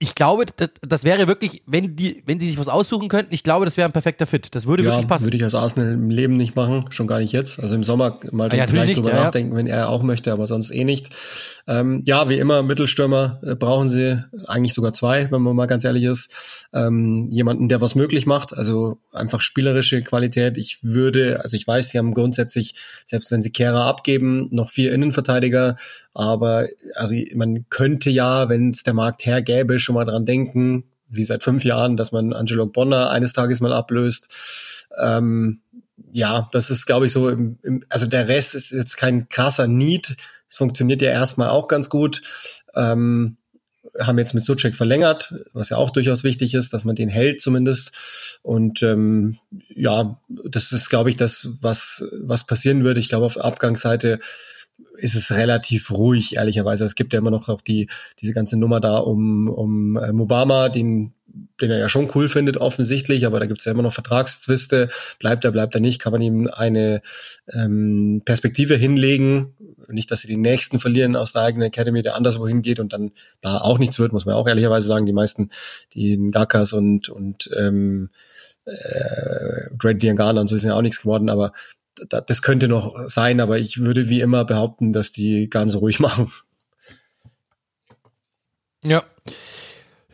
ich glaube, das, das wäre wirklich, wenn die, wenn die sich was aussuchen könnten, ich glaube, das wäre ein perfekter Fit. Das würde ja, wirklich passen. Würde ich als Arsenal im Leben nicht machen, schon gar nicht jetzt. Also im Sommer mal ah, ja, vielleicht drüber ja, nachdenken, wenn er auch möchte, aber sonst eh nicht. Ähm, ja, wie immer, Mittelstürmer äh, brauchen sie, eigentlich sogar zwei, wenn man mal ganz ehrlich ist. Ähm, jemanden, der was möglich macht, also einfach spielerische Qualität. Ich würde, also ich weiß, sie haben grundsätzlich, selbst wenn sie Kehrer abgeben, noch vier Innenverteidiger, aber also man könnte ja, wenn es der Markt hergäbe, schon mal dran denken, wie seit fünf Jahren, dass man Angelo Bonner eines Tages mal ablöst. Ähm, ja, das ist, glaube ich, so, im, im, also der Rest ist jetzt kein krasser Need. Es funktioniert ja erstmal auch ganz gut. Ähm, haben jetzt mit Suchek verlängert, was ja auch durchaus wichtig ist, dass man den hält zumindest. Und ähm, ja, das ist, glaube ich, das, was, was passieren würde. Ich glaube, auf Abgangsseite ist es relativ ruhig, ehrlicherweise. Es gibt ja immer noch auch die, diese ganze Nummer da um, um äh, Mubama, den, den er ja schon cool findet, offensichtlich, aber da gibt es ja immer noch Vertragszwiste. Bleibt er, bleibt er nicht, kann man ihm eine ähm, Perspektive hinlegen. Nicht, dass sie den nächsten verlieren aus der eigenen Academy, der anderswo hingeht und dann da auch nichts wird, muss man auch ehrlicherweise sagen. Die meisten, die Gakas und, und ähm, äh, Great Diangana und so ist ja auch nichts geworden, aber das könnte noch sein, aber ich würde wie immer behaupten, dass die ganz ruhig machen. Ja.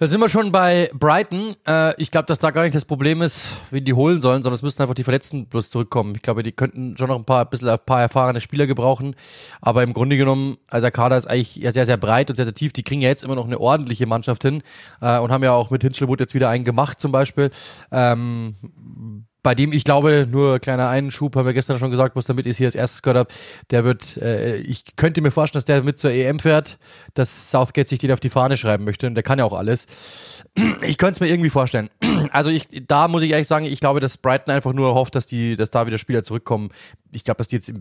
Jetzt sind wir schon bei Brighton. Äh, ich glaube, dass da gar nicht das Problem ist, wie die holen sollen, sondern es müssen einfach die Verletzten bloß zurückkommen. Ich glaube, die könnten schon noch ein paar, ein bisschen ein paar erfahrene Spieler gebrauchen. Aber im Grunde genommen, also der Kader ist eigentlich ja sehr, sehr breit und sehr, sehr tief. Die kriegen ja jetzt immer noch eine ordentliche Mannschaft hin äh, und haben ja auch mit Hinchelwood jetzt wieder einen gemacht zum Beispiel. Ähm, bei dem ich glaube, nur kleiner Einschub, haben wir gestern schon gesagt, was damit ist hier als erstes gehört habe, der wird, äh, ich könnte mir vorstellen, dass der mit zur EM fährt, dass Southgate sich den auf die Fahne schreiben möchte und der kann ja auch alles. Ich könnte es mir irgendwie vorstellen. Also ich, da muss ich ehrlich sagen, ich glaube, dass Brighton einfach nur hofft, dass die, dass da wieder Spieler zurückkommen, ich glaube, dass die jetzt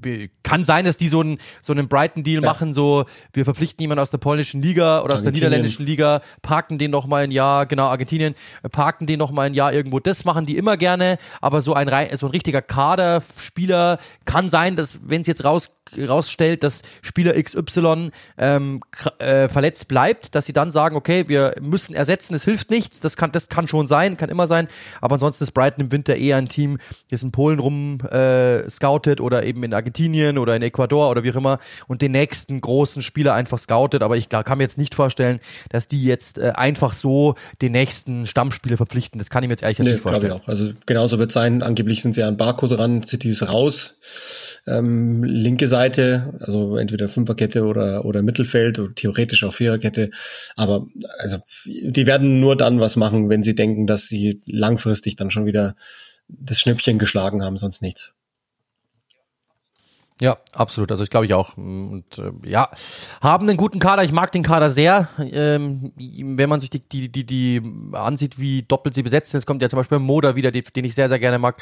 kann sein, dass die so einen so einen Brighton-Deal ja. machen, so wir verpflichten jemanden aus der polnischen Liga oder aus der niederländischen Liga, parken den noch mal ein Jahr, genau Argentinien, parken den noch mal ein Jahr irgendwo. Das machen die immer gerne, aber so ein so ein richtiger Kaderspieler kann sein, dass wenn es jetzt raus rausstellt, dass Spieler XY ähm, äh, verletzt bleibt, dass sie dann sagen, okay, wir müssen ersetzen, es hilft nichts, das kann das kann schon sein, kann immer sein, aber ansonsten ist Brighton im Winter eher ein Team, das in Polen rum äh, scoutet oder eben in Argentinien oder in Ecuador oder wie auch immer und den nächsten großen Spieler einfach scoutet. Aber ich kann mir jetzt nicht vorstellen, dass die jetzt äh, einfach so den nächsten Stammspieler verpflichten. Das kann ich mir jetzt ehrlich nee, nicht vorstellen. Ich auch. Also genauso wird sein. Angeblich sind sie an Barcode dran, City ist raus. Ähm, linke Seite, also entweder Fünferkette oder, oder Mittelfeld, oder theoretisch auch Viererkette. Aber also die werden nur dann was machen, wenn sie denken, dass sie langfristig dann schon wieder das Schnippchen geschlagen haben, sonst nichts. Ja, absolut. Also ich glaube ich auch. Und äh, ja, haben einen guten Kader. Ich mag den Kader sehr. Ähm, wenn man sich die, die, die, die ansieht, wie doppelt sie besetzt sind, jetzt kommt ja zum Beispiel Moda wieder, den, den ich sehr, sehr gerne mag,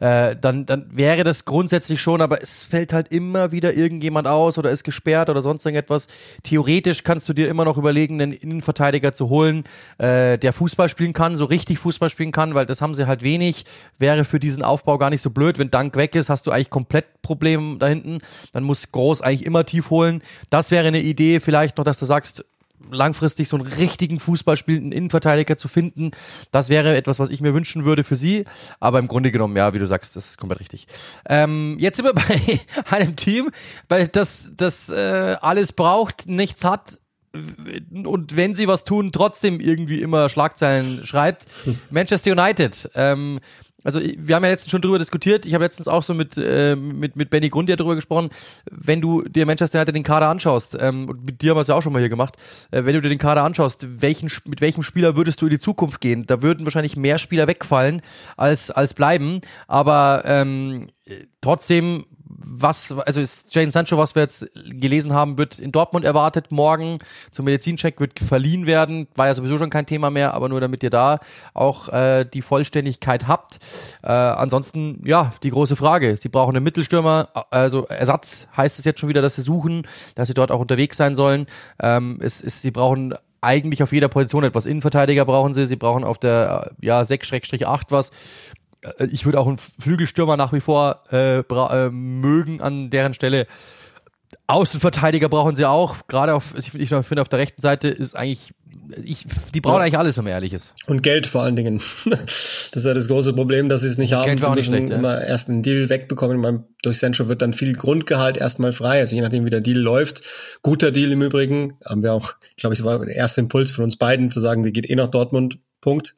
äh, dann, dann wäre das grundsätzlich schon, aber es fällt halt immer wieder irgendjemand aus oder ist gesperrt oder sonst irgendetwas. Theoretisch kannst du dir immer noch überlegen, einen Innenverteidiger zu holen, äh, der Fußball spielen kann, so richtig Fußball spielen kann, weil das haben sie halt wenig. Wäre für diesen Aufbau gar nicht so blöd. Wenn Dank weg ist, hast du eigentlich komplett Problem dahinter hinten, dann muss Groß eigentlich immer tief holen. Das wäre eine Idee, vielleicht noch, dass du sagst, langfristig so einen richtigen Fußball spielenden Innenverteidiger zu finden. Das wäre etwas, was ich mir wünschen würde für sie. Aber im Grunde genommen, ja, wie du sagst, das ist komplett richtig. Ähm, jetzt sind wir bei einem Team, weil das, das äh, alles braucht, nichts hat und wenn sie was tun, trotzdem irgendwie immer Schlagzeilen schreibt. Hm. Manchester United. Ähm, also wir haben ja letztens schon drüber diskutiert, ich habe letztens auch so mit, äh, mit, mit Benny Grundier drüber gesprochen, wenn du dir Manchester United den Kader anschaust, ähm, und mit dir haben wir es ja auch schon mal hier gemacht, äh, wenn du dir den Kader anschaust, welchen, mit welchem Spieler würdest du in die Zukunft gehen? Da würden wahrscheinlich mehr Spieler wegfallen als, als bleiben, aber ähm, trotzdem was, also ist Jane Sancho, was wir jetzt gelesen haben, wird in Dortmund erwartet morgen zum Medizincheck, wird verliehen werden. War ja sowieso schon kein Thema mehr, aber nur damit ihr da auch äh, die Vollständigkeit habt. Äh, ansonsten, ja, die große Frage. Sie brauchen einen Mittelstürmer, also Ersatz heißt es jetzt schon wieder, dass sie suchen, dass sie dort auch unterwegs sein sollen. Ähm, es ist, sie brauchen eigentlich auf jeder Position etwas. Innenverteidiger brauchen sie, sie brauchen auf der ja 6-8 was. Äh, ich würde auch einen Flügelstürmer nach wie vor äh, äh, mögen an deren Stelle. Außenverteidiger brauchen sie auch. Gerade auf, ich, ich finde, auf der rechten Seite ist eigentlich, ich, die brauchen ja. eigentlich alles, wenn man ehrlich ist. Und Geld vor allen Dingen. das ist ja das große Problem, dass sie es nicht haben. Geld war sie müssen schlecht, immer ja. erst einen Deal wegbekommen. Man, durch Sancho wird dann viel Grundgehalt erstmal frei. Also je nachdem, wie der Deal läuft. Guter Deal im Übrigen. Haben wir auch, glaube ich, war der erste Impuls von uns beiden zu sagen, der geht eh nach Dortmund. Punkt.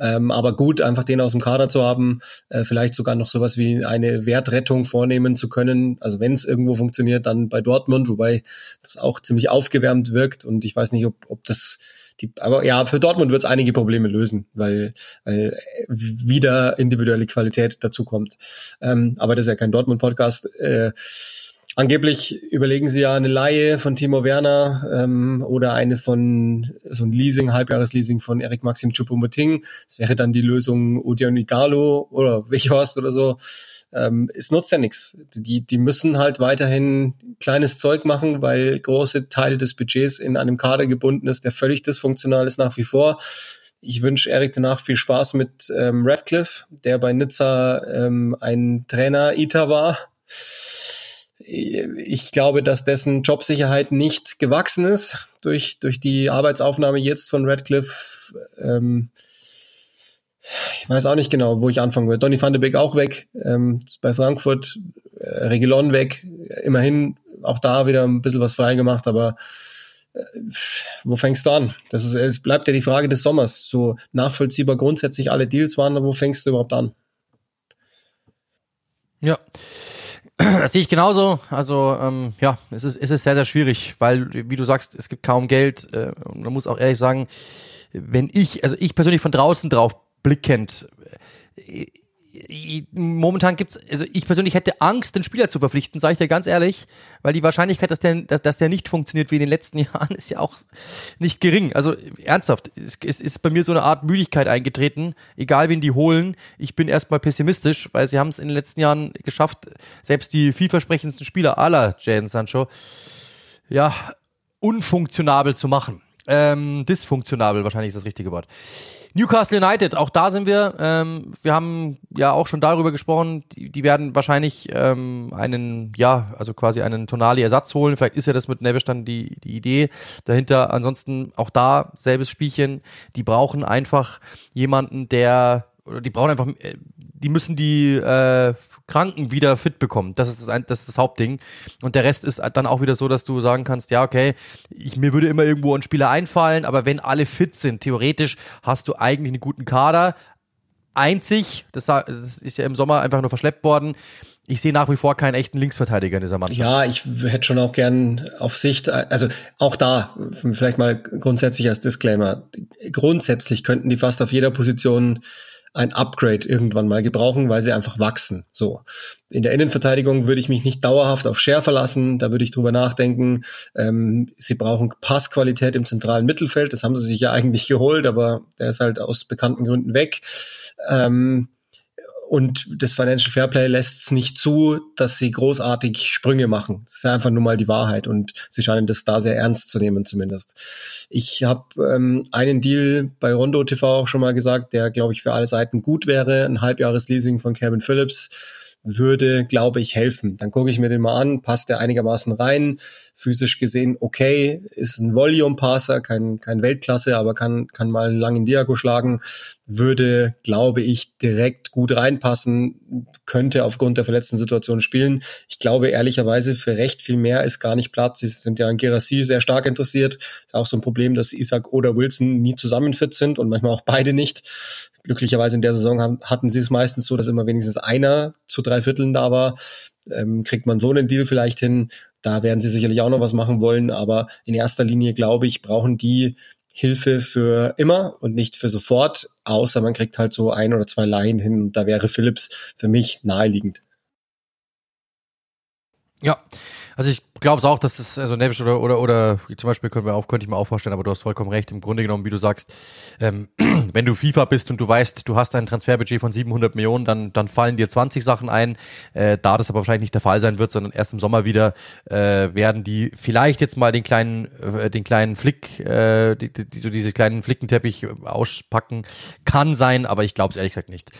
Ähm, aber gut, einfach den aus dem Kader zu haben, äh, vielleicht sogar noch sowas wie eine Wertrettung vornehmen zu können. Also wenn es irgendwo funktioniert, dann bei Dortmund, wobei das auch ziemlich aufgewärmt wirkt. Und ich weiß nicht, ob, ob das die, aber ja, für Dortmund wird es einige Probleme lösen, weil, weil wieder individuelle Qualität dazu kommt. Ähm, aber das ist ja kein Dortmund-Podcast. Äh, Angeblich überlegen sie ja eine Laie von Timo Werner ähm, oder eine von so ein Leasing, Halbjahresleasing von Eric Maxim Choupo-Moting. Das wäre dann die Lösung Odion Igalo oder Wichhorst oder so. Ähm, es nutzt ja nichts. Die, die müssen halt weiterhin kleines Zeug machen, weil große Teile des Budgets in einem Kader gebunden ist, der völlig dysfunktional ist nach wie vor. Ich wünsche Erik danach viel Spaß mit ähm, Radcliffe, der bei Nizza ähm, ein Trainer-Iter war ich glaube, dass dessen Jobsicherheit nicht gewachsen ist durch, durch die Arbeitsaufnahme jetzt von Radcliffe. Ähm, ich weiß auch nicht genau, wo ich anfangen würde. Donny van de Beek auch weg, ähm, bei Frankfurt, äh, Regilon weg, immerhin auch da wieder ein bisschen was freigemacht, aber äh, wo fängst du an? Das ist, es bleibt ja die Frage des Sommers. So nachvollziehbar grundsätzlich alle Deals waren, wo fängst du überhaupt an? Ja. Das sehe ich genauso. Also ähm, ja, es ist, es ist sehr, sehr schwierig, weil, wie du sagst, es gibt kaum Geld. Äh, und man muss auch ehrlich sagen, wenn ich, also ich persönlich von draußen drauf blickend, äh, momentan gibt's, also ich persönlich hätte Angst, den Spieler zu verpflichten, sage ich dir ganz ehrlich, weil die Wahrscheinlichkeit, dass der, dass, dass der nicht funktioniert wie in den letzten Jahren, ist ja auch nicht gering. Also ernsthaft, es, es ist bei mir so eine Art Müdigkeit eingetreten, egal wen die holen. Ich bin erstmal pessimistisch, weil sie haben es in den letzten Jahren geschafft, selbst die vielversprechendsten Spieler aller Jaden Sancho, ja, unfunktionabel zu machen. Ähm, dysfunktionabel wahrscheinlich ist das richtige Wort. Newcastle United, auch da sind wir. Ähm, wir haben ja auch schon darüber gesprochen. Die, die werden wahrscheinlich ähm, einen, ja, also quasi einen Tonali-Ersatz holen. Vielleicht ist ja das mit Neves dann die, die Idee dahinter. Ansonsten auch da selbes Spielchen. Die brauchen einfach jemanden, der, oder die brauchen einfach, äh, die müssen die äh, Kranken wieder fit bekommen. Das ist das, das ist das Hauptding. Und der Rest ist dann auch wieder so, dass du sagen kannst, ja, okay, ich, mir würde immer irgendwo ein Spieler einfallen, aber wenn alle fit sind, theoretisch hast du eigentlich einen guten Kader. Einzig, das ist ja im Sommer einfach nur verschleppt worden, ich sehe nach wie vor keinen echten Linksverteidiger in dieser Mannschaft. Ja, ich hätte schon auch gern auf Sicht, also auch da, vielleicht mal grundsätzlich als Disclaimer, grundsätzlich könnten die fast auf jeder Position ein Upgrade irgendwann mal gebrauchen, weil sie einfach wachsen. So. In der Innenverteidigung würde ich mich nicht dauerhaft auf Share verlassen. Da würde ich drüber nachdenken. Ähm, sie brauchen Passqualität im zentralen Mittelfeld. Das haben sie sich ja eigentlich geholt, aber der ist halt aus bekannten Gründen weg. Ähm, und das Financial Fairplay lässt es nicht zu, dass sie großartig Sprünge machen. Das ist einfach nur mal die Wahrheit und sie scheinen das da sehr ernst zu nehmen zumindest. Ich habe ähm, einen Deal bei Rondo TV auch schon mal gesagt, der glaube ich für alle Seiten gut wäre, ein Halbjahresleasing von Kevin Phillips würde, glaube ich, helfen. Dann gucke ich mir den mal an, passt der einigermaßen rein, physisch gesehen okay, ist ein Volume-Passer, kein, kein Weltklasse, aber kann, kann mal einen langen Diago schlagen, würde, glaube ich, direkt gut reinpassen, könnte aufgrund der verletzten Situation spielen. Ich glaube ehrlicherweise, für recht viel mehr ist gar nicht Platz. Sie sind ja an Gerassi sehr stark interessiert. Ist auch so ein Problem, dass Isaac oder Wilson nie zusammen fit sind und manchmal auch beide nicht. Glücklicherweise in der Saison haben, hatten sie es meistens so, dass immer wenigstens einer zu drei Vierteln da war. Ähm, kriegt man so einen Deal vielleicht hin. Da werden sie sicherlich auch noch was machen wollen. Aber in erster Linie, glaube ich, brauchen die Hilfe für immer und nicht für sofort, außer man kriegt halt so ein oder zwei Laien hin. Da wäre Philips für mich naheliegend. Ja, also ich glaube es auch, dass das, also Nevish oder, oder, oder zum Beispiel können wir auch, könnte ich mir auch vorstellen, aber du hast vollkommen recht, im Grunde genommen, wie du sagst, ähm, wenn du FIFA bist und du weißt, du hast ein Transferbudget von 700 Millionen, dann, dann fallen dir 20 Sachen ein, äh, da das aber wahrscheinlich nicht der Fall sein wird, sondern erst im Sommer wieder, äh, werden die vielleicht jetzt mal den kleinen, äh, den kleinen Flick, äh, die, die, so diese kleinen Flickenteppich auspacken, kann sein, aber ich glaube es ehrlich gesagt nicht.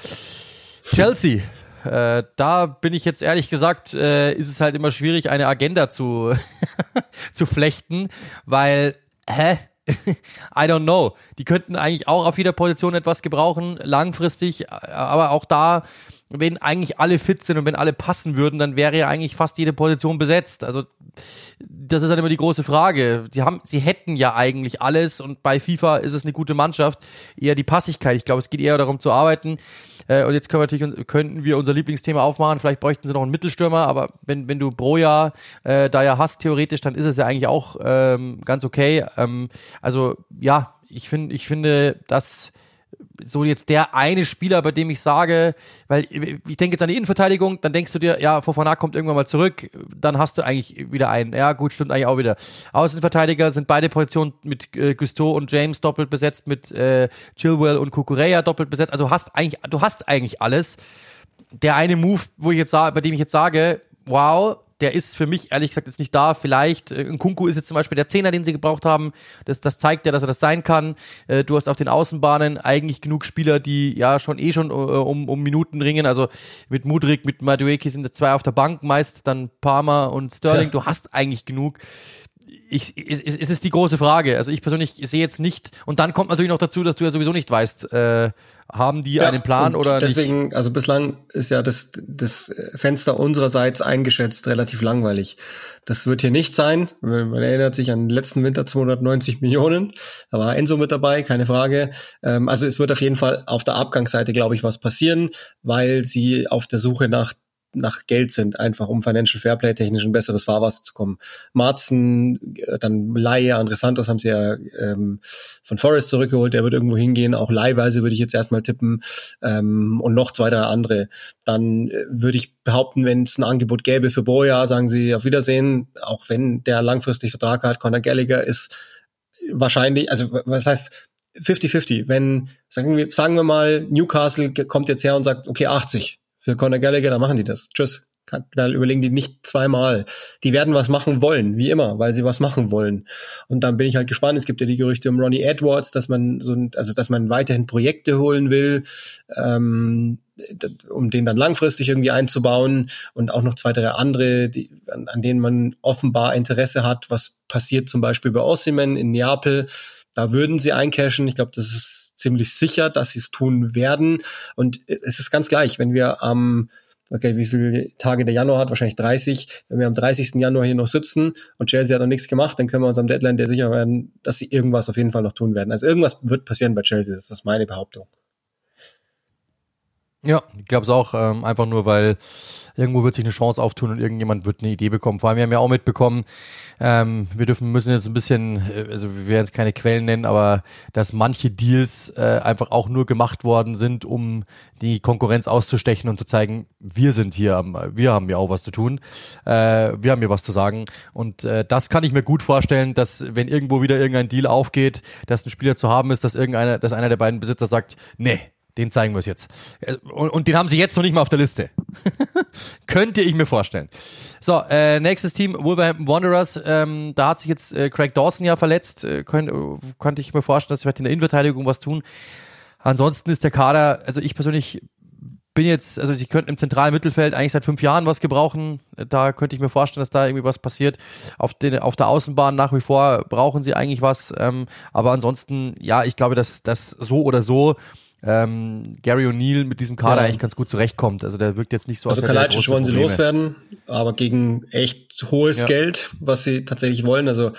Chelsea, äh, da bin ich jetzt ehrlich gesagt, äh, ist es halt immer schwierig, eine Agenda zu, zu flechten, weil, hä? I don't know. Die könnten eigentlich auch auf jeder Position etwas gebrauchen, langfristig, aber auch da, wenn eigentlich alle fit sind und wenn alle passen würden, dann wäre ja eigentlich fast jede Position besetzt. Also das ist halt immer die große Frage. Sie haben, sie hätten ja eigentlich alles und bei FIFA ist es eine gute Mannschaft. Eher die Passigkeit. Ich glaube, es geht eher darum zu arbeiten. Äh, und jetzt können wir natürlich, könnten wir unser Lieblingsthema aufmachen. Vielleicht bräuchten sie noch einen Mittelstürmer, aber wenn, wenn du Broja äh, da ja hast, theoretisch, dann ist es ja eigentlich auch ähm, ganz okay. Ähm, also ja, ich finde, ich finde, dass so jetzt der eine Spieler, bei dem ich sage, weil ich denke jetzt an die Innenverteidigung, dann denkst du dir, ja, Fofana kommt irgendwann mal zurück, dann hast du eigentlich wieder einen. Ja, gut, stimmt eigentlich auch wieder. Außenverteidiger sind beide Positionen mit äh, Gusto und James doppelt besetzt, mit äh, Chilwell und Kukureya doppelt besetzt. Also hast eigentlich, du hast eigentlich alles. Der eine Move, wo ich jetzt bei dem ich jetzt sage, wow, der ist für mich ehrlich gesagt jetzt nicht da. Vielleicht, äh, Kunku ist jetzt zum Beispiel der Zehner, den sie gebraucht haben. Das, das zeigt ja, dass er das sein kann. Äh, du hast auf den Außenbahnen eigentlich genug Spieler, die ja schon eh schon äh, um, um Minuten ringen. Also mit Mudrik, mit Madueki sind zwei auf der Bank, meist dann Palmer und Sterling. Ja. Du hast eigentlich genug ich, es, es ist die große Frage. Also ich persönlich sehe jetzt nicht, und dann kommt natürlich noch dazu, dass du ja sowieso nicht weißt, äh, haben die ja, einen Plan oder deswegen, nicht? also bislang ist ja das, das Fenster unsererseits eingeschätzt relativ langweilig. Das wird hier nicht sein. Man erinnert sich an den letzten Winter 290 Millionen. Da war Enzo mit dabei, keine Frage. Ähm, also es wird auf jeden Fall auf der Abgangsseite, glaube ich, was passieren, weil sie auf der Suche nach nach Geld sind, einfach um Financial Fairplay technisch ein besseres Fahrwasser zu kommen. Marzen, äh, dann Laie, Andre Santos haben sie ja ähm, von Forest zurückgeholt, der wird irgendwo hingehen, auch leihweise würde ich jetzt erstmal tippen ähm, und noch zwei, drei andere. Dann äh, würde ich behaupten, wenn es ein Angebot gäbe für Boja, sagen sie auf Wiedersehen, auch wenn der langfristig Vertrag hat, Conor Gallagher ist wahrscheinlich, also was heißt 50-50, wenn, sagen wir, sagen wir mal, Newcastle kommt jetzt her und sagt, okay, 80, für Conor Gallagher, dann machen die das. Tschüss. Da überlegen die nicht zweimal. Die werden was machen wollen, wie immer, weil sie was machen wollen. Und dann bin ich halt gespannt. Es gibt ja die Gerüchte um Ronnie Edwards, dass man so, also dass man weiterhin Projekte holen will, ähm, um den dann langfristig irgendwie einzubauen und auch noch zwei, drei andere, die, an, an denen man offenbar Interesse hat. Was passiert zum Beispiel bei Ossiman in Neapel? Da würden sie eincashen. Ich glaube, das ist ziemlich sicher, dass sie es tun werden. Und es ist ganz gleich, wenn wir am okay, wie viele Tage der Januar hat, wahrscheinlich 30. Wenn wir am 30. Januar hier noch sitzen und Chelsea hat noch nichts gemacht, dann können wir uns am Deadline der sicher werden, dass sie irgendwas auf jeden Fall noch tun werden. Also irgendwas wird passieren bei Chelsea, das ist meine Behauptung. Ja, ich glaube es auch, ähm, einfach nur, weil irgendwo wird sich eine Chance auftun und irgendjemand wird eine Idee bekommen. Vor allem, wir haben ja auch mitbekommen, ähm, wir dürfen, müssen jetzt ein bisschen, äh, also wir werden jetzt keine Quellen nennen, aber dass manche Deals äh, einfach auch nur gemacht worden sind, um die Konkurrenz auszustechen und zu zeigen, wir sind hier, wir haben ja auch was zu tun, äh, wir haben hier was zu sagen. Und äh, das kann ich mir gut vorstellen, dass wenn irgendwo wieder irgendein Deal aufgeht, dass ein Spieler zu haben ist, dass irgendeiner, dass einer der beiden Besitzer sagt, nee, den zeigen wir es jetzt. Äh, und, und, den haben sie jetzt noch nicht mal auf der Liste. Könnte ich mir vorstellen. So, äh, nächstes Team, Wolverhampton Wanderers. Ähm, da hat sich jetzt äh, Craig Dawson ja verletzt. Äh, könnt, könnte ich mir vorstellen, dass sie vielleicht in der Innenverteidigung was tun. Ansonsten ist der Kader, also ich persönlich bin jetzt, also sie könnten im zentralen Mittelfeld eigentlich seit fünf Jahren was gebrauchen. Da könnte ich mir vorstellen, dass da irgendwie was passiert. Auf, den, auf der Außenbahn nach wie vor brauchen sie eigentlich was. Ähm, aber ansonsten, ja, ich glaube, dass das so oder so ähm, Gary O'Neill mit diesem Kader ja. eigentlich ganz gut zurechtkommt. Also der wirkt jetzt nicht so. Also Kalajdzic wollen sie loswerden, aber gegen echt hohes ja. Geld, was sie tatsächlich wollen. Also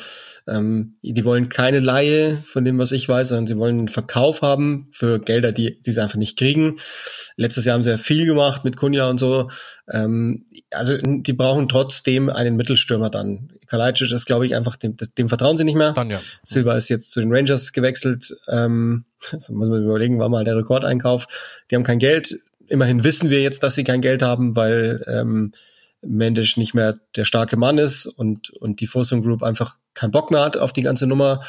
ähm, die wollen keine Laie von dem, was ich weiß, sondern sie wollen einen Verkauf haben für Gelder, die, die sie einfach nicht kriegen. Letztes Jahr haben sie ja viel gemacht mit Kunja und so. Ähm, also die brauchen trotzdem einen Mittelstürmer dann. Kalajdzic ist, glaube ich, einfach, dem, dem vertrauen sie nicht mehr. Dann, ja. Silva ist jetzt zu den Rangers gewechselt. Ähm, das muss man überlegen, war mal der Rekordeinkauf. Die haben kein Geld. Immerhin wissen wir jetzt, dass sie kein Geld haben, weil ähm, Mendes nicht mehr der starke Mann ist und, und die Fosun Group einfach keinen Bock mehr hat auf die ganze Nummer.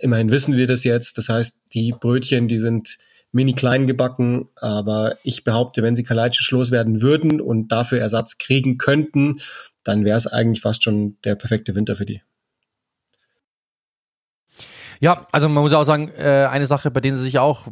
Immerhin wissen wir das jetzt. Das heißt, die Brötchen, die sind mini klein gebacken, aber ich behaupte, wenn sie Kalajdzic loswerden würden und dafür Ersatz kriegen könnten, dann wäre es eigentlich fast schon der perfekte Winter für die. Ja, also man muss auch sagen, äh, eine Sache, bei denen sie sich auch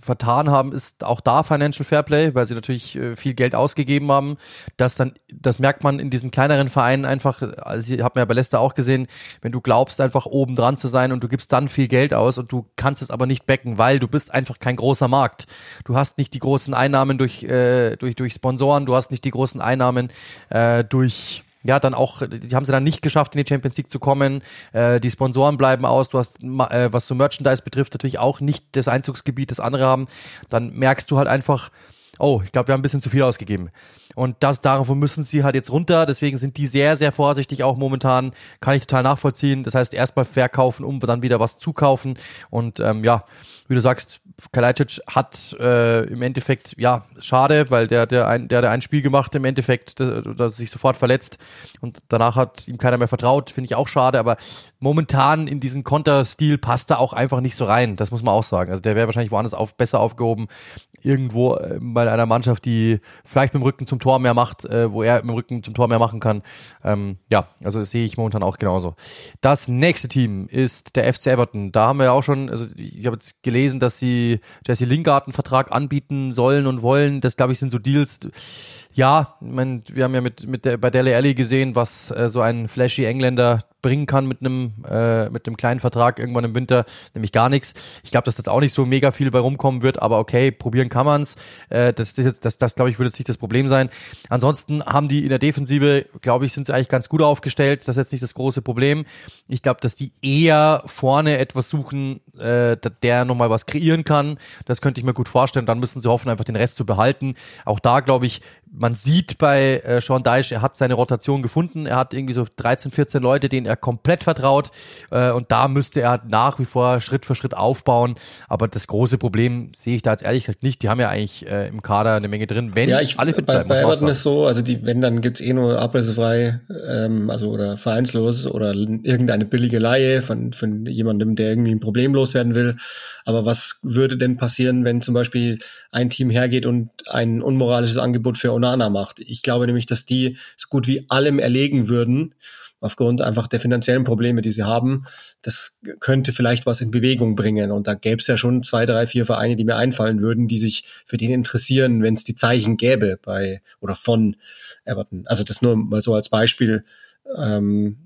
vertan haben, ist auch da Financial Fairplay, weil sie natürlich äh, viel Geld ausgegeben haben. Das dann, das merkt man in diesen kleineren Vereinen einfach. Also ich habe mir ja bei Leicester auch gesehen, wenn du glaubst, einfach oben dran zu sein und du gibst dann viel Geld aus und du kannst es aber nicht backen, weil du bist einfach kein großer Markt. Du hast nicht die großen Einnahmen durch äh, durch durch Sponsoren, du hast nicht die großen Einnahmen äh, durch ja, dann auch, die haben sie dann nicht geschafft, in die Champions League zu kommen. Äh, die Sponsoren bleiben aus. Du hast, äh, was so Merchandise betrifft, natürlich auch nicht das Einzugsgebiet, das andere haben. Dann merkst du halt einfach, oh, ich glaube, wir haben ein bisschen zu viel ausgegeben. Und das, darauf müssen sie halt jetzt runter. Deswegen sind die sehr, sehr vorsichtig auch momentan. Kann ich total nachvollziehen. Das heißt, erstmal verkaufen, um dann wieder was zukaufen. Und ähm, ja, wie du sagst, Kalajdzic hat äh, im Endeffekt, ja, schade, weil der, der, ein, der, der ein Spiel gemacht im Endeffekt, dass sich sofort verletzt und danach hat ihm keiner mehr vertraut, finde ich auch schade, aber momentan in diesen Konterstil passt er auch einfach nicht so rein, das muss man auch sagen. Also der wäre wahrscheinlich woanders auf, besser aufgehoben, irgendwo äh, bei einer Mannschaft, die vielleicht mit dem Rücken zum Tor mehr macht, äh, wo er mit dem Rücken zum Tor mehr machen kann. Ähm, ja, also das sehe ich momentan auch genauso. Das nächste Team ist der FC Everton. Da haben wir ja auch schon, also ich habe jetzt gelesen, dass sie Jesse Lingard einen Vertrag anbieten sollen und wollen. Das glaube ich sind so Deals. Ja, ich mein, wir haben ja mit, mit der, bei Dele Alli gesehen, was äh, so ein flashy Engländer bringen kann mit einem äh, mit einem kleinen Vertrag irgendwann im Winter, nämlich gar nichts. Ich glaube, dass das auch nicht so mega viel bei rumkommen wird, aber okay, probieren kann man's. Äh, das das jetzt das das glaube ich würde jetzt nicht das Problem sein. Ansonsten haben die in der Defensive, glaube ich, sind sie eigentlich ganz gut aufgestellt. Das ist jetzt nicht das große Problem. Ich glaube, dass die eher vorne etwas suchen, äh, der nochmal was kreieren kann. Das könnte ich mir gut vorstellen. Dann müssen sie hoffen, einfach den Rest zu behalten. Auch da glaube ich, man sieht bei äh, Sean Dyche, er hat seine Rotation gefunden. Er hat irgendwie so 13, 14 Leute, denen er komplett vertraut. Äh, und da müsste er nach wie vor Schritt für Schritt aufbauen. Aber das große Problem sehe ich da jetzt ehrlich gesagt nicht. Die haben ja eigentlich äh, im Kader eine Menge drin. Wenn ja, ich, alle fit bleiben, bei, bei Everton ist so, also die, wenn, dann gibt's eh nur ablösefrei, ähm, also oder vereinslos oder irgendeine billige Laie von, von jemandem, der irgendwie ein Problem loswerden will. Aber was würde denn passieren, wenn zum Beispiel ein Team hergeht und ein unmoralisches Angebot für Onana macht? Ich glaube nämlich, dass die so gut wie allem erlegen würden aufgrund einfach der finanziellen Probleme, die sie haben. Das könnte vielleicht was in Bewegung bringen. Und da gäbe es ja schon zwei, drei, vier Vereine, die mir einfallen würden, die sich für den interessieren, wenn es die Zeichen gäbe bei oder von Everton. Also das nur mal so als Beispiel. Ähm,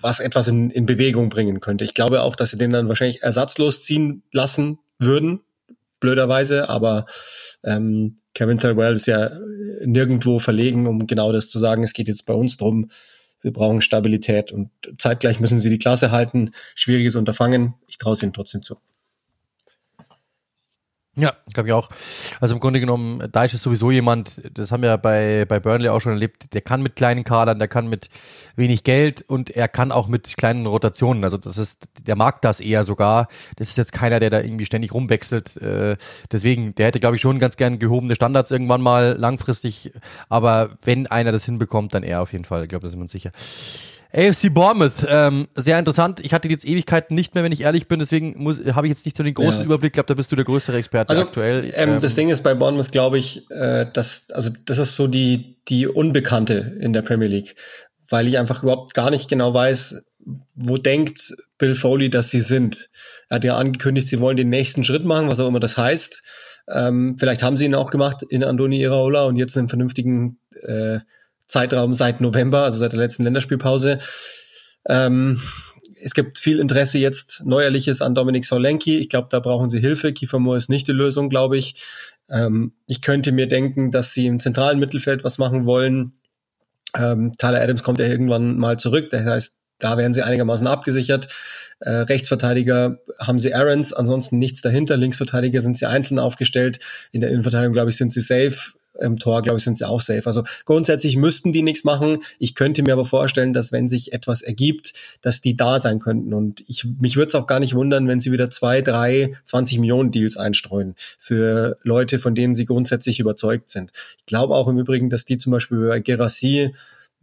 was etwas in, in Bewegung bringen könnte. Ich glaube auch, dass sie den dann wahrscheinlich ersatzlos ziehen lassen würden, blöderweise, aber ähm, Kevin Thelwell ist ja nirgendwo verlegen, um genau das zu sagen. Es geht jetzt bei uns drum, wir brauchen Stabilität und zeitgleich müssen sie die Klasse halten. Schwieriges Unterfangen. Ich traue es ihnen trotzdem zu. Ja, glaube ich auch. Also im Grunde genommen, Deitch ist sowieso jemand, das haben wir bei, bei Burnley auch schon erlebt, der kann mit kleinen Kadern, der kann mit wenig Geld und er kann auch mit kleinen Rotationen. Also das ist, der mag das eher sogar. Das ist jetzt keiner, der da irgendwie ständig rumwechselt. Äh, deswegen, der hätte, glaube ich, schon ganz gern gehobene Standards irgendwann mal langfristig. Aber wenn einer das hinbekommt, dann er auf jeden Fall. Ich glaube, da sind wir uns sicher. AFC Bournemouth, ähm, sehr interessant. Ich hatte jetzt Ewigkeiten nicht mehr, wenn ich ehrlich bin, deswegen habe ich jetzt nicht so den großen ja. Überblick. Ich glaube, da bist du der größere Experte also, aktuell. Ähm, ähm, das Ding ist bei Bournemouth, glaube ich, äh, dass also das ist so die die Unbekannte in der Premier League, weil ich einfach überhaupt gar nicht genau weiß, wo denkt Bill Foley, dass sie sind. Er hat ja angekündigt, sie wollen den nächsten Schritt machen, was auch immer das heißt. Ähm, vielleicht haben sie ihn auch gemacht in Andoni Iraola und jetzt einen vernünftigen äh, Zeitraum seit November, also seit der letzten Länderspielpause. Ähm, es gibt viel Interesse jetzt neuerliches an Dominik Solenki. Ich glaube, da brauchen sie Hilfe. Kiefer Moore ist nicht die Lösung, glaube ich. Ähm, ich könnte mir denken, dass sie im zentralen Mittelfeld was machen wollen. Ähm, Tyler Adams kommt ja irgendwann mal zurück. Das heißt, da werden sie einigermaßen abgesichert. Äh, Rechtsverteidiger haben sie Aarons, ansonsten nichts dahinter. Linksverteidiger sind sie einzeln aufgestellt. In der Innenverteidigung, glaube ich, sind sie safe im Tor, glaube ich, sind sie auch safe. Also grundsätzlich müssten die nichts machen. Ich könnte mir aber vorstellen, dass wenn sich etwas ergibt, dass die da sein könnten. Und ich, mich würde es auch gar nicht wundern, wenn sie wieder zwei, drei, 20 Millionen Deals einstreuen für Leute, von denen sie grundsätzlich überzeugt sind. Ich glaube auch im Übrigen, dass die zum Beispiel bei Gerassi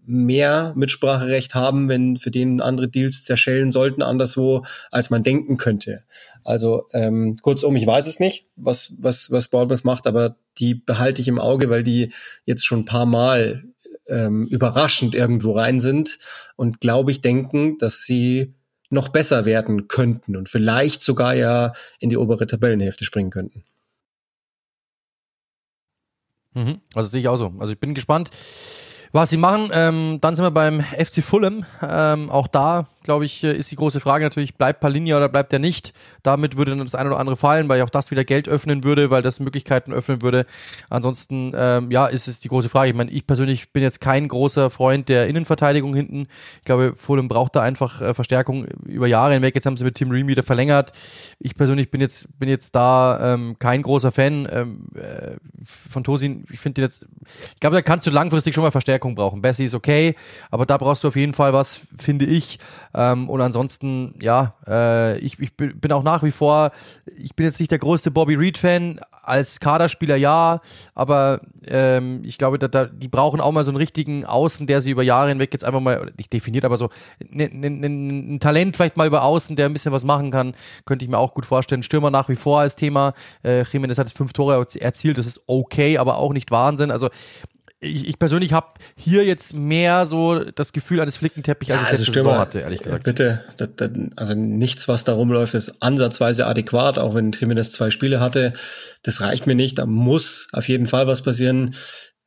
mehr Mitspracherecht haben, wenn für den andere Deals zerschellen sollten anderswo, als man denken könnte. Also ähm, kurzum, ich weiß es nicht, was was was Bournemouth macht, aber die behalte ich im Auge, weil die jetzt schon ein paar Mal ähm, überraschend irgendwo rein sind und glaube ich denken, dass sie noch besser werden könnten und vielleicht sogar ja in die obere Tabellenhälfte springen könnten. Mhm, also sehe ich auch so. Also ich bin gespannt was sie machen. Ähm, dann sind wir beim FC Fulham. Ähm, auch da glaube ich, äh, ist die große Frage natürlich, bleibt Palinja oder bleibt er nicht? Damit würde dann das eine oder andere fallen, weil auch das wieder Geld öffnen würde, weil das Möglichkeiten öffnen würde. Ansonsten, ähm, ja, ist es die große Frage. Ich meine, ich persönlich bin jetzt kein großer Freund der Innenverteidigung hinten. Ich glaube, Fulham braucht da einfach äh, Verstärkung über Jahre hinweg. Jetzt haben sie mit Tim Ream wieder verlängert. Ich persönlich bin jetzt, bin jetzt da ähm, kein großer Fan ähm, äh, von Tosin. Ich finde jetzt, ich glaube, da kannst du langfristig schon mal Verstärkung brauchen. Bessie ist okay, aber da brauchst du auf jeden Fall was, finde ich. Ähm, und ansonsten, ja, äh, ich, ich bin auch nach wie vor, ich bin jetzt nicht der größte Bobby Reed-Fan, als Kaderspieler ja, aber ähm, ich glaube, da, da, die brauchen auch mal so einen richtigen Außen, der sie über Jahre hinweg jetzt einfach mal, nicht definiert, aber so ein, ein, ein Talent vielleicht mal über Außen, der ein bisschen was machen kann, könnte ich mir auch gut vorstellen. Stürmer nach wie vor als Thema. Äh, Jimenez hat fünf Tore erzielt, das ist okay, aber auch nicht Wahnsinn. Also ich, ich persönlich habe hier jetzt mehr so das Gefühl eines Flickenteppichs, als ja, ich also letzte Saison hatte, ehrlich gesagt. Bitte, das, das, also nichts, was da rumläuft, ist ansatzweise adäquat, auch wenn Jimenez zwei Spiele hatte. Das reicht mir nicht, da muss auf jeden Fall was passieren.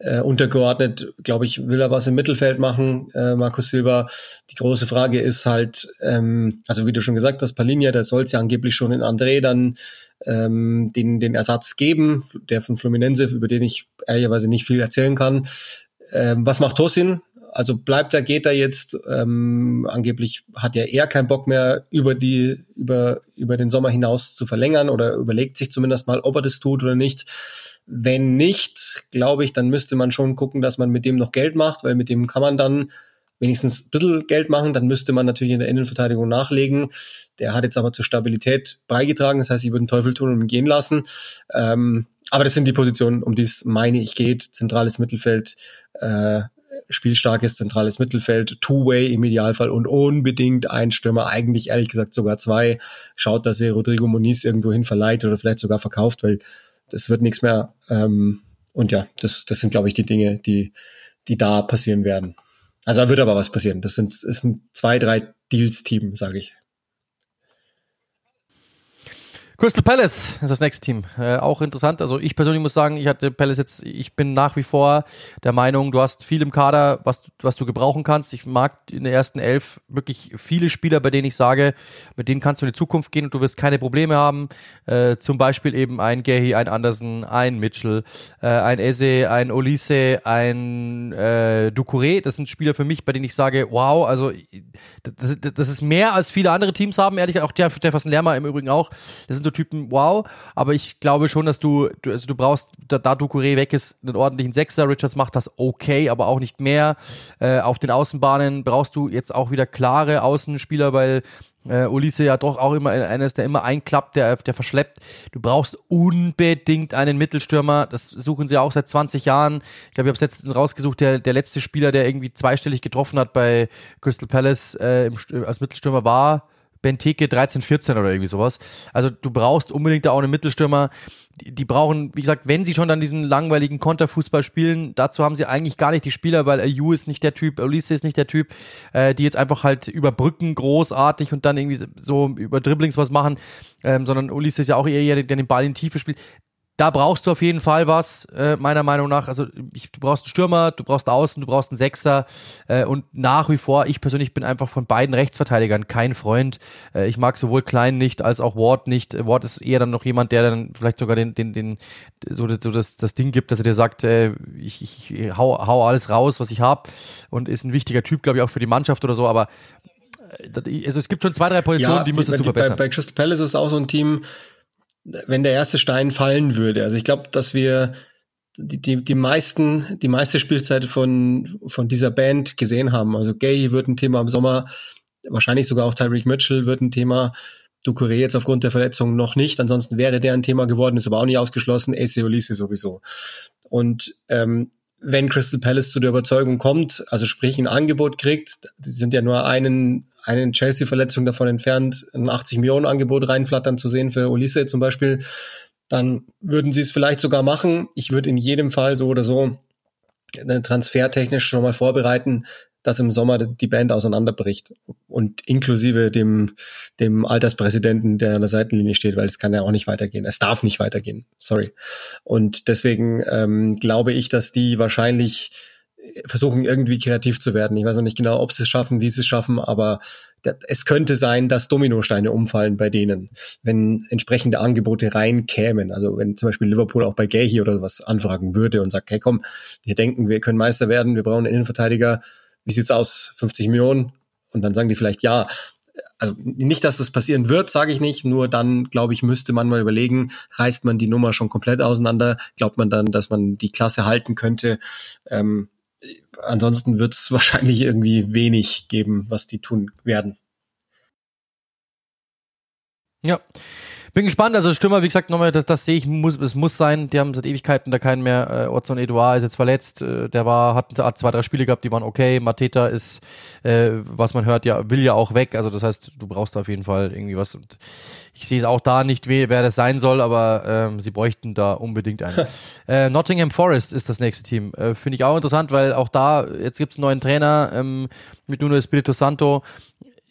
Äh, untergeordnet, glaube ich, will er was im Mittelfeld machen, äh, Markus Silva. Die große Frage ist halt, ähm, also wie du schon gesagt hast, Palinja, der soll es ja angeblich schon in André dann ähm, den, den Ersatz geben, der von Fluminense, über den ich ehrlicherweise nicht viel erzählen kann. Ähm, was macht Tosin? Also bleibt er, geht er jetzt? Ähm, angeblich hat ja er keinen Bock mehr über die über über den Sommer hinaus zu verlängern oder überlegt sich zumindest mal, ob er das tut oder nicht. Wenn nicht, glaube ich, dann müsste man schon gucken, dass man mit dem noch Geld macht, weil mit dem kann man dann wenigstens ein bisschen Geld machen, dann müsste man natürlich in der Innenverteidigung nachlegen. Der hat jetzt aber zur Stabilität beigetragen, das heißt, ich würde den Teufel tun und ihn gehen lassen. Ähm, aber das sind die Positionen, um die es meine ich geht. Zentrales Mittelfeld, äh, spielstarkes zentrales Mittelfeld, Two-Way im Idealfall und unbedingt ein Stürmer, eigentlich ehrlich gesagt sogar zwei. Schaut, dass er Rodrigo Moniz irgendwo hin verleiht oder vielleicht sogar verkauft, weil das wird nichts mehr. Ähm, und ja, das, das sind, glaube ich, die Dinge, die, die da passieren werden. Also da wird aber was passieren. Das sind, das sind zwei, drei Deals-Team, sage ich. Crystal Palace ist das nächste Team. Äh, auch interessant. Also ich persönlich muss sagen, ich hatte Palace jetzt, ich bin nach wie vor der Meinung, du hast viel im Kader, was, was du gebrauchen kannst. Ich mag in der ersten Elf wirklich viele Spieler, bei denen ich sage, mit denen kannst du in die Zukunft gehen und du wirst keine Probleme haben. Äh, zum Beispiel eben ein Gehi, ein Anderson, ein Mitchell, äh, ein Eze, ein Olise, ein äh, Ducouré. Das sind Spieler für mich, bei denen ich sage, wow, also das, das ist mehr als viele andere Teams haben. Ehrlich auch Jefferson Lerma im Übrigen auch. Das sind so Typen, wow. Aber ich glaube schon, dass du, du also du brauchst, da, da Ducouré weg ist, einen ordentlichen Sechser. Richards macht das okay, aber auch nicht mehr. Äh, auf den Außenbahnen brauchst du jetzt auch wieder klare Außenspieler, weil äh, Ulisse ja doch auch immer einer ist, der immer einklappt, der, der verschleppt. Du brauchst unbedingt einen Mittelstürmer. Das suchen sie auch seit 20 Jahren. Ich glaube, ich habe es letztens rausgesucht, der, der letzte Spieler, der irgendwie zweistellig getroffen hat bei Crystal Palace äh, im, als Mittelstürmer war Benteke 13, 14 oder irgendwie sowas. Also du brauchst unbedingt da auch einen Mittelstürmer. Die, die brauchen, wie gesagt, wenn sie schon dann diesen langweiligen Konterfußball spielen, dazu haben sie eigentlich gar nicht die Spieler, weil Ayu ist nicht der Typ, Ulisse ist nicht der Typ, äh, die jetzt einfach halt überbrücken großartig und dann irgendwie so über Dribblings was machen, ähm, sondern Ulisse ist ja auch eher der, der den Ball in Tiefe spielt da brauchst du auf jeden Fall was, äh, meiner Meinung nach. Also ich, du brauchst einen Stürmer, du brauchst Außen, du brauchst einen Sechser äh, und nach wie vor, ich persönlich bin einfach von beiden Rechtsverteidigern kein Freund. Äh, ich mag sowohl Klein nicht als auch Ward nicht. Ward ist eher dann noch jemand, der dann vielleicht sogar den, den, den so, so das, das Ding gibt, dass er dir sagt, äh, ich, ich, ich hau, hau alles raus, was ich hab und ist ein wichtiger Typ, glaube ich, auch für die Mannschaft oder so, aber äh, also es gibt schon zwei, drei Positionen, ja, die müsstest die, du verbessern. Bei, bei Crystal Palace ist auch so ein Team, wenn der erste Stein fallen würde. Also ich glaube, dass wir die, die, die meisten, die meiste Spielzeit von, von dieser Band gesehen haben. Also Gay wird ein Thema im Sommer, wahrscheinlich sogar auch Tyreek Mitchell wird ein Thema. Ducouré jetzt aufgrund der Verletzung noch nicht, ansonsten wäre der ein Thema geworden, ist aber auch nicht ausgeschlossen, AC Olise sowieso. Und ähm, wenn Crystal Palace zu der Überzeugung kommt, also sprich ein Angebot kriegt, die sind ja nur einen eine Chelsea-Verletzung davon entfernt, ein 80 Millionen Angebot reinflattern zu sehen für Ulisse zum Beispiel, dann würden sie es vielleicht sogar machen. Ich würde in jedem Fall so oder so transfertechnisch schon mal vorbereiten, dass im Sommer die Band auseinanderbricht und inklusive dem, dem Alterspräsidenten, der an der Seitenlinie steht, weil es kann ja auch nicht weitergehen. Es darf nicht weitergehen. Sorry. Und deswegen ähm, glaube ich, dass die wahrscheinlich versuchen irgendwie kreativ zu werden. Ich weiß noch nicht genau, ob sie es schaffen, wie sie es schaffen, aber es könnte sein, dass Dominosteine umfallen bei denen, wenn entsprechende Angebote reinkämen. Also wenn zum Beispiel Liverpool auch bei Gay oder was anfragen würde und sagt, hey komm, wir denken, wir können Meister werden, wir brauchen einen Innenverteidiger, wie sieht's aus? 50 Millionen? Und dann sagen die vielleicht ja. Also nicht, dass das passieren wird, sage ich nicht. Nur dann, glaube ich, müsste man mal überlegen, reißt man die Nummer schon komplett auseinander? Glaubt man dann, dass man die Klasse halten könnte? Ähm, ansonsten wird es wahrscheinlich irgendwie wenig geben, was die tun werden. Ja. Bin gespannt, also Stürmer, wie gesagt, nochmal, das, das sehe ich, muss, es muss sein. Die haben seit Ewigkeiten da keinen mehr. Äh, Orson Edouard ist jetzt verletzt. Äh, der war, hat, hat zwei, drei Spiele gehabt, die waren okay. Mateta ist, äh, was man hört, ja, will ja auch weg. Also das heißt, du brauchst auf jeden Fall irgendwie was. Und ich sehe es auch da nicht, wer das sein soll, aber ähm, sie bräuchten da unbedingt einen. äh, Nottingham Forest ist das nächste Team. Äh, Finde ich auch interessant, weil auch da, jetzt gibt's einen neuen Trainer ähm, mit Nuno Espirito Santo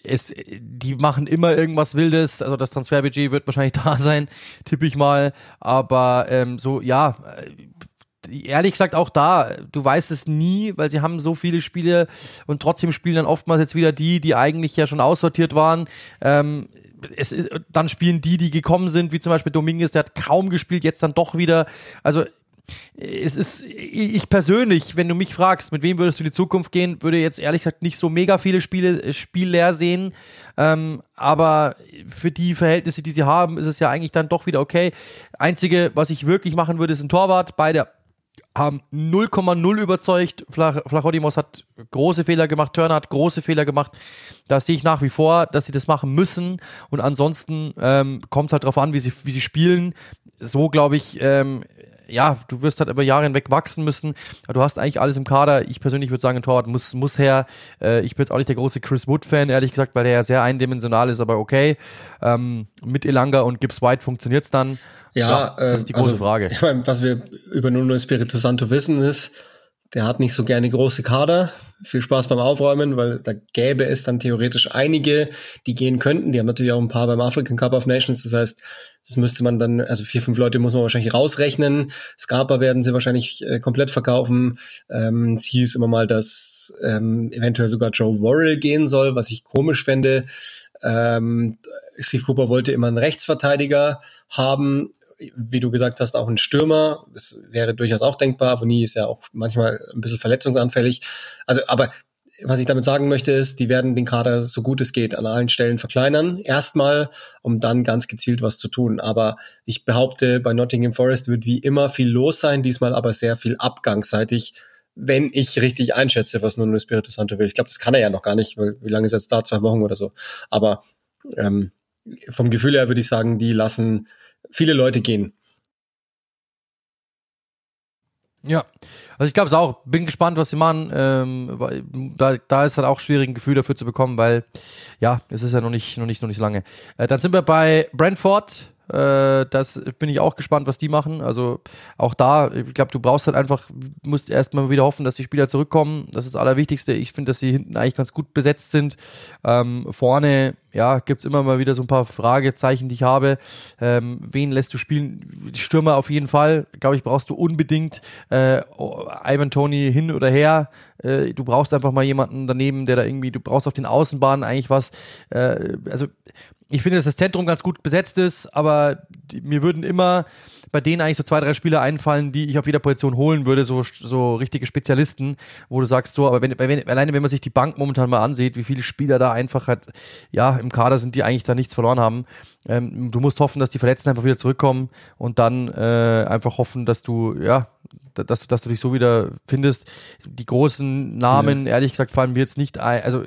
es, die machen immer irgendwas Wildes, also das Transferbudget wird wahrscheinlich da sein, tippe ich mal. Aber ähm, so, ja, äh, ehrlich gesagt auch da, du weißt es nie, weil sie haben so viele Spiele und trotzdem spielen dann oftmals jetzt wieder die, die eigentlich ja schon aussortiert waren. Ähm, es ist, dann spielen die, die gekommen sind, wie zum Beispiel Dominguez, der hat kaum gespielt, jetzt dann doch wieder. Also es ist, ich persönlich, wenn du mich fragst, mit wem würdest du in die Zukunft gehen, würde jetzt ehrlich gesagt nicht so mega viele Spiele äh, spielleer sehen. Ähm, aber für die Verhältnisse, die sie haben, ist es ja eigentlich dann doch wieder okay. Einzige, was ich wirklich machen würde, ist ein Torwart. Beide haben 0,0 überzeugt. Flach, Flachodimos hat große Fehler gemacht, Turner hat große Fehler gemacht. Da sehe ich nach wie vor, dass sie das machen müssen. Und ansonsten ähm, kommt es halt darauf an, wie sie, wie sie spielen. So glaube ich, ähm, ja, du wirst halt über Jahre hinweg wachsen müssen. Du hast eigentlich alles im Kader. Ich persönlich würde sagen, ein Torwart muss, muss her. Äh, ich bin jetzt auch nicht der große Chris Wood-Fan, ehrlich gesagt, weil der ja sehr eindimensional ist, aber okay. Ähm, mit Elanga und Gibbs White funktioniert's dann. Ja, ja das ist die große also, Frage. Ich meine, was wir über Nuno Espirito Santo wissen, ist, der hat nicht so gerne große Kader. Viel Spaß beim Aufräumen, weil da gäbe es dann theoretisch einige, die gehen könnten. Die haben natürlich auch ein paar beim African Cup of Nations. Das heißt, das müsste man dann, also vier, fünf Leute muss man wahrscheinlich rausrechnen. Scarpa werden sie wahrscheinlich äh, komplett verkaufen. Ähm, es hieß immer mal, dass ähm, eventuell sogar Joe Worrell gehen soll, was ich komisch fände. Ähm, Steve Cooper wollte immer einen Rechtsverteidiger haben wie du gesagt hast, auch ein Stürmer. Das wäre durchaus auch denkbar. Avoni ist ja auch manchmal ein bisschen verletzungsanfällig. Also, aber was ich damit sagen möchte, ist, die werden den Kader so gut es geht an allen Stellen verkleinern. Erstmal, um dann ganz gezielt was zu tun. Aber ich behaupte, bei Nottingham Forest wird wie immer viel los sein, diesmal aber sehr viel abgangsseitig, wenn ich richtig einschätze, was Nuno Espirito Santo will. Ich glaube, das kann er ja noch gar nicht, weil wie lange ist jetzt da? Zwei Wochen oder so. Aber ähm, vom Gefühl her würde ich sagen, die lassen viele Leute gehen. Ja, also ich glaube es auch. Bin gespannt, was sie machen. Ähm, da, da ist halt auch schwierig, ein Gefühl dafür zu bekommen, weil ja, es ist ja noch nicht, noch nicht, noch nicht lange. Äh, dann sind wir bei Brentford. Äh, das bin ich auch gespannt, was die machen. Also auch da, ich glaube, du brauchst halt einfach, musst erstmal wieder hoffen, dass die Spieler zurückkommen. Das ist das Allerwichtigste. Ich finde, dass sie hinten eigentlich ganz gut besetzt sind. Ähm, vorne, ja, gibt's immer mal wieder so ein paar Fragezeichen, die ich habe. Ähm, wen lässt du spielen? Die Stürmer auf jeden Fall. Glaube ich, brauchst du unbedingt äh, Ivan Tony hin oder her. Äh, du brauchst einfach mal jemanden daneben, der da irgendwie, du brauchst auf den Außenbahnen eigentlich was. Äh, also ich finde, dass das Zentrum ganz gut besetzt ist, aber die, mir würden immer bei denen eigentlich so zwei, drei Spieler einfallen, die ich auf jeder Position holen würde, so, so richtige Spezialisten, wo du sagst so, aber wenn, wenn, alleine wenn man sich die Bank momentan mal ansieht, wie viele Spieler da einfach halt, ja, im Kader sind, die eigentlich da nichts verloren haben, ähm, du musst hoffen, dass die Verletzten einfach wieder zurückkommen und dann äh, einfach hoffen, dass du, ja, dass du, dass du dich so wieder findest. Die großen Namen, ja. ehrlich gesagt, fallen mir jetzt nicht ein. Also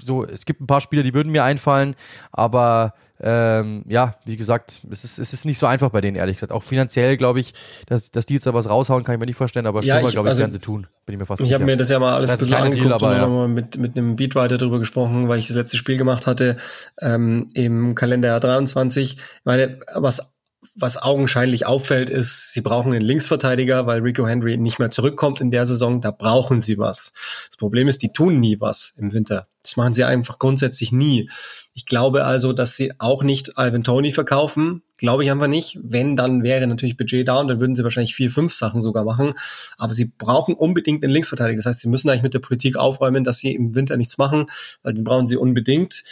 so, es gibt ein paar Spieler, die würden mir einfallen, aber ähm, ja, wie gesagt, es ist, es ist nicht so einfach bei denen, ehrlich gesagt. Auch finanziell, glaube ich, dass, dass die jetzt da was raushauen, kann ich mir nicht vorstellen, aber ja, glaube ich, also, werden sie tun. Bin ich mir fast Ich habe mir das ja mal alles ein bisschen angeguckt Deal, aber, und ja. mal mit, mit einem Beatwriter drüber gesprochen, weil ich das letzte Spiel gemacht hatte ähm, im Kalenderjahr 23. Ich meine, was was augenscheinlich auffällt, ist, sie brauchen einen Linksverteidiger, weil Rico Henry nicht mehr zurückkommt in der Saison. Da brauchen sie was. Das Problem ist, die tun nie was im Winter. Das machen sie einfach grundsätzlich nie. Ich glaube also, dass sie auch nicht Alvin Tony verkaufen. Glaube ich einfach nicht. Wenn, dann wäre natürlich Budget da und dann würden sie wahrscheinlich vier, fünf Sachen sogar machen. Aber sie brauchen unbedingt einen Linksverteidiger. Das heißt, sie müssen eigentlich mit der Politik aufräumen, dass sie im Winter nichts machen, weil den brauchen sie unbedingt.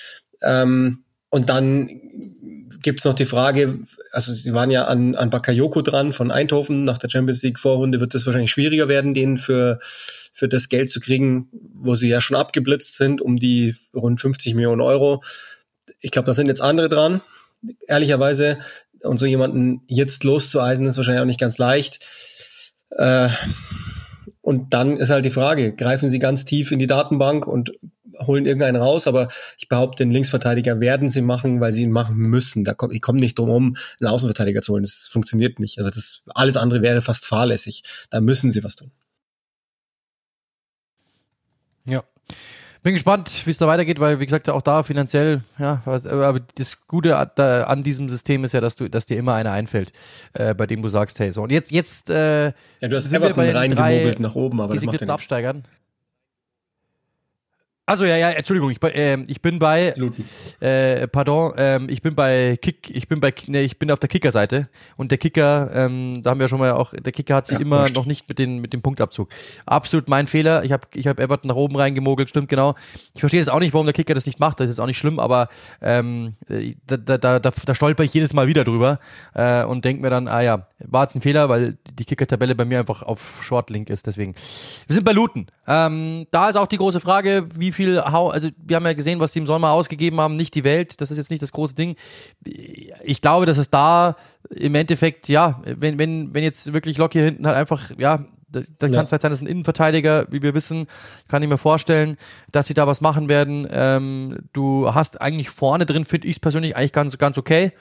Ähm, und dann gibt's noch die Frage, also sie waren ja an, an Bakayoko dran von Eindhoven nach der Champions League Vorrunde, wird es wahrscheinlich schwieriger werden, den für, für das Geld zu kriegen, wo sie ja schon abgeblitzt sind, um die rund 50 Millionen Euro. Ich glaube, da sind jetzt andere dran, ehrlicherweise. Und so jemanden jetzt loszueisen, ist wahrscheinlich auch nicht ganz leicht. Äh, und dann ist halt die Frage, greifen sie ganz tief in die Datenbank und holen irgendeinen raus, aber ich behaupte, den Linksverteidiger werden sie machen, weil sie ihn machen müssen. Da kommt, ich komme nicht drum um, einen Außenverteidiger zu holen. Das funktioniert nicht. Also das alles andere wäre fast fahrlässig. Da müssen sie was tun. Ja. Bin gespannt, wie es da weitergeht, weil wie gesagt auch da finanziell, ja, aber das Gute an diesem System ist ja, dass du, dass dir immer einer einfällt, äh, bei dem du sagst, hey, so und jetzt, jetzt, äh, ja, du hast Everton reingemogelt nach oben, aber das macht ja Absteigern. Also ja, ja, Entschuldigung, ich, äh, ich bin bei, äh, pardon, ähm, ich bin bei Kick, ich bin bei, nee, ich bin auf der Kicker-Seite und der Kicker, ähm, da haben wir schon mal auch, der Kicker hat sich ja, immer wurscht. noch nicht mit den mit dem Punktabzug. Absolut mein Fehler. Ich habe ich hab Everton nach oben reingemogelt, stimmt genau. Ich verstehe jetzt auch nicht, warum der Kicker das nicht macht. Das ist jetzt auch nicht schlimm, aber ähm, da, da, da, da stolper ich jedes Mal wieder drüber äh, und denke mir dann, ah ja, war jetzt ein Fehler, weil die Kicker-Tabelle bei mir einfach auf Shortlink ist. Deswegen, wir sind bei Luton. Ähm, da ist auch die große Frage, wie viel, also wir haben ja gesehen, was die im Sommer ausgegeben haben, nicht die Welt, das ist jetzt nicht das große Ding. Ich glaube, dass es da im Endeffekt, ja, wenn, wenn, wenn jetzt wirklich Lock hier hinten halt einfach, ja, dann kann ja. es halt sein, dass ein Innenverteidiger, wie wir wissen, kann ich mir vorstellen, dass sie da was machen werden. Ähm, du hast eigentlich vorne drin, finde ich persönlich eigentlich ganz, ganz okay.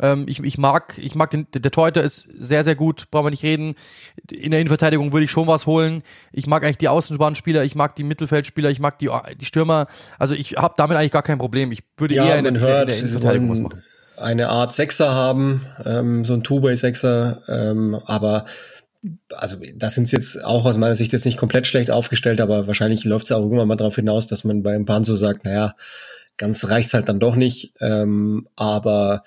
Ähm, ich, ich mag, ich mag den, der Torhüter ist sehr, sehr gut, brauchen wir nicht reden. In der Innenverteidigung würde ich schon was holen. Ich mag eigentlich die Außenbahnspieler, ich mag die Mittelfeldspieler, ich mag die, die Stürmer. Also ich habe damit eigentlich gar kein Problem. Ich würde ja, eher in der, hört, in der Innenverteidigung was machen. Eine Art Sechser haben, ähm, so ein Two-Way-Sechser, ähm, aber also da sind sie jetzt auch aus meiner Sicht jetzt nicht komplett schlecht aufgestellt, aber wahrscheinlich läuft es auch irgendwann mal darauf hinaus, dass man beim Panzo sagt, naja, ganz reicht's halt dann doch nicht. Ähm, aber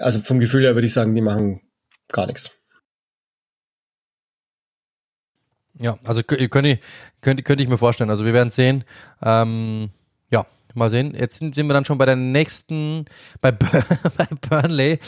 also vom Gefühl her würde ich sagen, die machen gar nichts. Ja, also könnte ich, könnte, könnte ich mir vorstellen. Also wir werden sehen. Ähm, ja, mal sehen. Jetzt sind, sind wir dann schon bei der nächsten, bei, bei Burnley.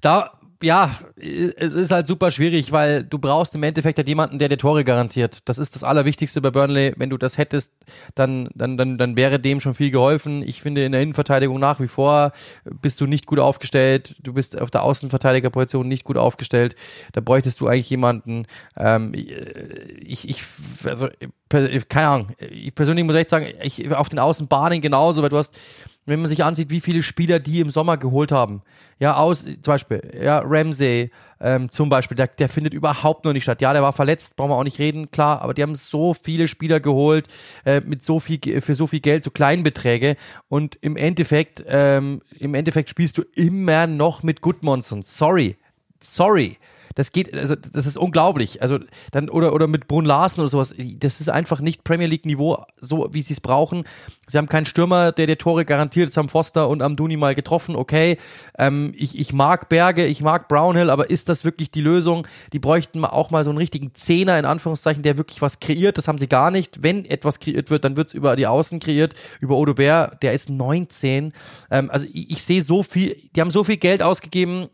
Da ja, es ist halt super schwierig, weil du brauchst im Endeffekt halt jemanden, der dir Tore garantiert. Das ist das Allerwichtigste bei Burnley. Wenn du das hättest, dann, dann, dann, dann wäre dem schon viel geholfen. Ich finde, in der Innenverteidigung nach wie vor bist du nicht gut aufgestellt. Du bist auf der Außenverteidigerposition nicht gut aufgestellt. Da bräuchtest du eigentlich jemanden. Ähm, ich, ich, also, keine Ahnung. Ich persönlich muss echt sagen, ich, auf den Außenbahnen genauso, weil du hast, wenn man sich ansieht, wie viele Spieler die im Sommer geholt haben. Ja, aus, zum Beispiel, ja, Ramsey, ähm, zum Beispiel, der, der findet überhaupt noch nicht statt. Ja, der war verletzt, brauchen wir auch nicht reden, klar, aber die haben so viele Spieler geholt, äh, mit so viel, für so viel Geld, so kleinen Beträge und im Endeffekt, ähm, im Endeffekt spielst du immer noch mit Goodmonson. Sorry. Sorry. Das geht, also das ist unglaublich. Also dann oder oder mit Brun Larsen oder sowas. Das ist einfach nicht Premier League Niveau, so wie sie es brauchen. Sie haben keinen Stürmer, der dir Tore garantiert. Jetzt haben Foster und Amduni mal getroffen. Okay, ähm, ich ich mag Berge, ich mag Brownhill, aber ist das wirklich die Lösung? Die bräuchten auch mal so einen richtigen Zehner in Anführungszeichen, der wirklich was kreiert. Das haben sie gar nicht. Wenn etwas kreiert wird, dann wird's über die Außen kreiert, über Odo Bär. Der ist 19. Ähm, also ich, ich sehe so viel. Die haben so viel Geld ausgegeben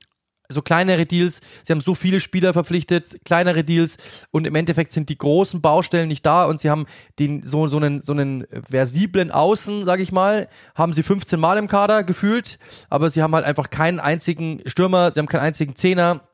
so kleinere Deals, sie haben so viele Spieler verpflichtet, kleinere Deals und im Endeffekt sind die großen Baustellen nicht da und sie haben den so so einen so einen versiblen Außen, sage ich mal, haben sie 15 Mal im Kader gefühlt, aber sie haben halt einfach keinen einzigen Stürmer, sie haben keinen einzigen Zehner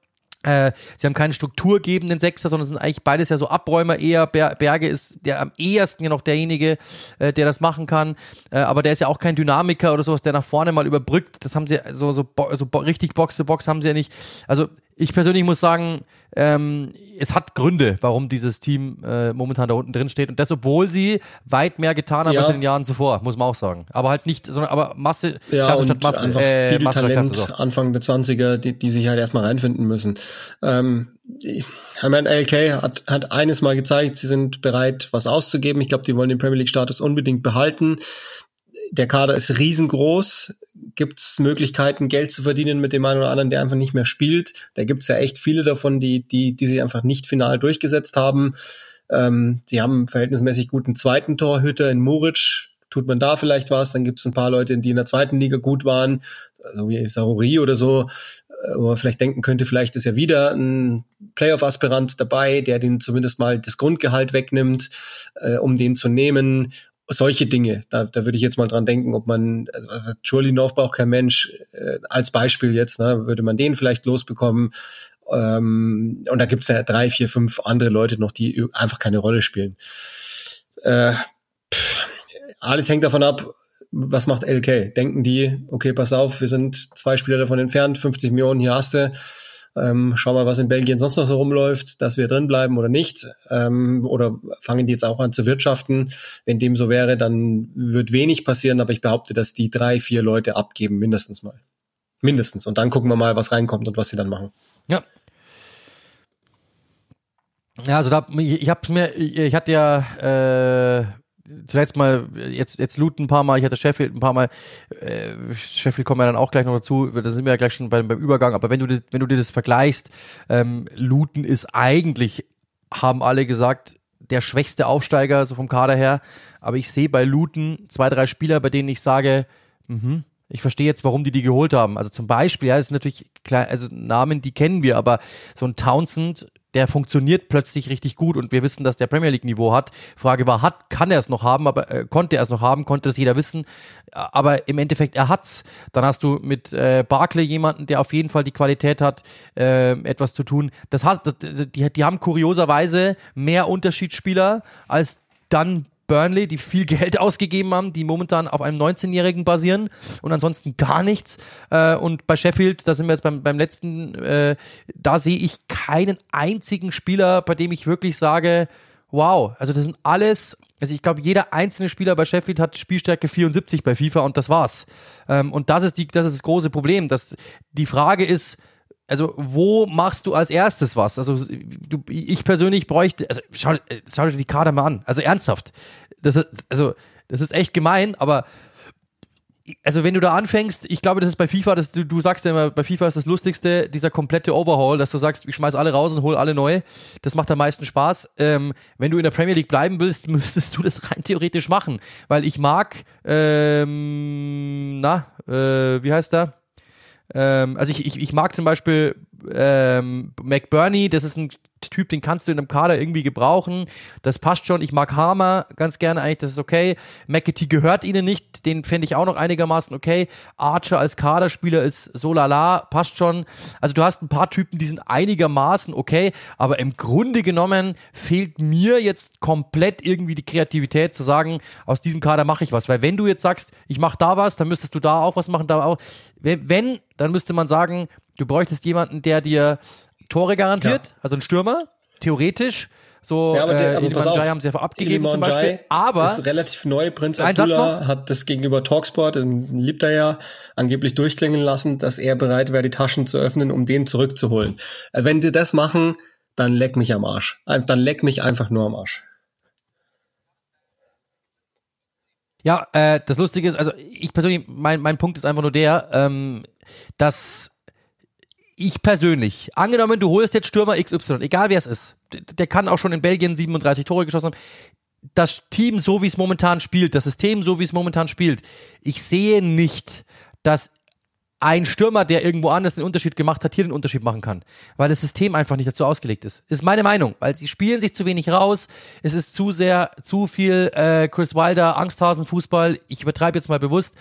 äh, sie haben keinen strukturgebenden Sechser, sondern sind eigentlich beides ja so Abräumer eher. Berge ist der am ehesten ja noch derjenige, äh, der das machen kann. Äh, aber der ist ja auch kein Dynamiker oder sowas, der nach vorne mal überbrückt. Das haben sie so, so, so richtig Box to Box haben sie ja nicht. Also ich persönlich muss sagen, ähm, es hat Gründe, warum dieses Team äh, momentan da unten drin steht. Und das, obwohl sie weit mehr getan haben ja. als in den Jahren zuvor, muss man auch sagen. Aber halt nicht, sondern aber Masse, ja, Klasse statt Masse. Einfach äh, viel Masse Talent, Klasse, so. Anfang der 20er, die, die sich halt erstmal reinfinden müssen. Ähm, ich meine, LK hat, hat eines Mal gezeigt, sie sind bereit, was auszugeben. Ich glaube, die wollen den Premier League-Status unbedingt behalten der Kader ist riesengroß. Gibt es Möglichkeiten, Geld zu verdienen mit dem einen oder anderen, der einfach nicht mehr spielt? Da gibt es ja echt viele davon, die, die, die sich einfach nicht final durchgesetzt haben. Ähm, sie haben einen verhältnismäßig guten zweiten Torhüter in Moric. Tut man da vielleicht was? Dann gibt es ein paar Leute, die in der zweiten Liga gut waren, also wie Saruri oder so, äh, wo man vielleicht denken könnte, vielleicht ist ja wieder ein Playoff-Aspirant dabei, der den zumindest mal das Grundgehalt wegnimmt, äh, um den zu nehmen solche Dinge, da, da würde ich jetzt mal dran denken, ob man, also Chulinov braucht kein Mensch, äh, als Beispiel jetzt, ne, würde man den vielleicht losbekommen. Ähm, und da gibt's ja drei, vier, fünf andere Leute noch, die einfach keine Rolle spielen. Äh, pff, alles hängt davon ab, was macht LK? Denken die, okay, pass auf, wir sind zwei Spieler davon entfernt, 50 Millionen, hier hast du ähm, schau mal, was in Belgien sonst noch so rumläuft, dass wir drin bleiben oder nicht. Ähm, oder fangen die jetzt auch an zu wirtschaften? Wenn dem so wäre, dann wird wenig passieren, aber ich behaupte, dass die drei, vier Leute abgeben, mindestens mal. Mindestens. Und dann gucken wir mal, was reinkommt und was sie dann machen. Ja, ja, also da, ich hab's mir, ich hatte ja äh, zuletzt mal, jetzt, jetzt Luton ein paar Mal, ich hatte Sheffield ein paar Mal, äh, Sheffield kommen wir dann auch gleich noch dazu, da sind wir ja gleich schon beim, beim Übergang, aber wenn du, wenn du dir das vergleichst, ähm, Luton ist eigentlich, haben alle gesagt, der schwächste Aufsteiger, so vom Kader her, aber ich sehe bei Luton zwei, drei Spieler, bei denen ich sage, mhm, ich verstehe jetzt, warum die die geholt haben. Also zum Beispiel, ja, das sind natürlich klar, also Namen, die kennen wir, aber so ein Townsend der funktioniert plötzlich richtig gut und wir wissen, dass der Premier League Niveau hat. Frage war, hat, kann er es noch haben, aber äh, konnte er es noch haben, konnte es jeder wissen, aber im Endeffekt er hat's. Dann hast du mit äh, Barclay jemanden, der auf jeden Fall die Qualität hat, äh, etwas zu tun. Das hat, das, die, die haben kurioserweise mehr Unterschiedsspieler als dann Burnley, die viel Geld ausgegeben haben, die momentan auf einem 19-Jährigen basieren und ansonsten gar nichts. Äh, und bei Sheffield, da sind wir jetzt beim, beim letzten, äh, da sehe ich keinen einzigen Spieler, bei dem ich wirklich sage, wow, also das sind alles also ich glaube, jeder einzelne Spieler bei Sheffield hat Spielstärke 74 bei FIFA und das war's. Ähm, und das ist die, das ist das große Problem. Dass die Frage ist, also wo machst du als erstes was? Also du, ich persönlich bräuchte, also schau, schau dir die Kader mal an. Also ernsthaft. Das ist, also das ist echt gemein, aber also wenn du da anfängst, ich glaube, das ist bei FIFA, das, du, du sagst ja immer, bei FIFA ist das Lustigste, dieser komplette Overhaul, dass du sagst, ich schmeiß alle raus und hol alle neu. Das macht am meisten Spaß. Ähm, wenn du in der Premier League bleiben willst, müsstest du das rein theoretisch machen. Weil ich mag, ähm, na, äh, wie heißt der? Ähm, also ich, ich, ich mag zum Beispiel ähm, McBurney, das ist ein Typ, den kannst du in einem Kader irgendwie gebrauchen. Das passt schon. Ich mag Harmer ganz gerne eigentlich, das ist okay. McAtee gehört ihnen nicht, den fände ich auch noch einigermaßen okay. Archer als Kaderspieler ist so lala, passt schon. Also du hast ein paar Typen, die sind einigermaßen okay, aber im Grunde genommen fehlt mir jetzt komplett irgendwie die Kreativität zu sagen, aus diesem Kader mache ich was. Weil wenn du jetzt sagst, ich mache da was, dann müsstest du da auch was machen, da auch. Wenn, dann müsste man sagen, du bräuchtest jemanden, der dir Tore garantiert, ja. also ein Stürmer, theoretisch. So, ja, aber, der, äh, Jai haben sie ja abgegeben zum Beispiel. Aber ist relativ neu. Prinz Abdullah hat das gegenüber Talksport, liebt er ja, angeblich durchklingen lassen, dass er bereit wäre, die Taschen zu öffnen, um den zurückzuholen. Äh, wenn die das machen, dann leck mich am Arsch. Dann leck mich einfach nur am Arsch. Ja, äh, das Lustige ist, also ich persönlich, mein, mein Punkt ist einfach nur der, ähm, dass ich persönlich, angenommen, du holst jetzt Stürmer XY, egal wer es ist, der kann auch schon in Belgien 37 Tore geschossen haben. Das Team, so wie es momentan spielt, das System, so wie es momentan spielt, ich sehe nicht, dass ein Stürmer, der irgendwo anders den Unterschied gemacht hat, hier den Unterschied machen kann. Weil das System einfach nicht dazu ausgelegt ist. Ist meine Meinung. Weil sie spielen sich zu wenig raus. Es ist zu sehr, zu viel äh, Chris Wilder, Angsthasen-Fußball. Ich übertreibe jetzt mal bewusst.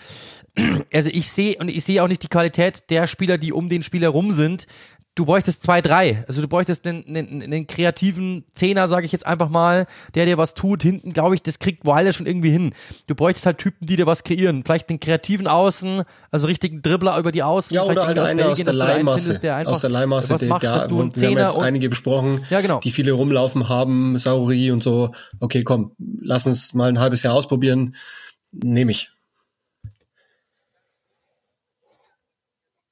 Also ich sehe, und ich sehe auch nicht die Qualität der Spieler, die um den Spieler rum sind, du bräuchtest zwei, drei. Also du bräuchtest einen, einen, einen kreativen Zehner, sage ich jetzt einfach mal, der dir was tut. Hinten, glaube ich, das kriegt Wilder schon irgendwie hin. Du bräuchtest halt Typen, die dir was kreieren. Vielleicht einen kreativen Außen, also richtigen Dribbler über die Außen. Ja, oder halt einer aus der Leihmasse. Der einfach, aus der Leihmasse, was macht, der, du wir haben jetzt einige besprochen, ja, genau. die viele rumlaufen haben, Sauri und so. Okay, komm, lass uns mal ein halbes Jahr ausprobieren. Nehme ich.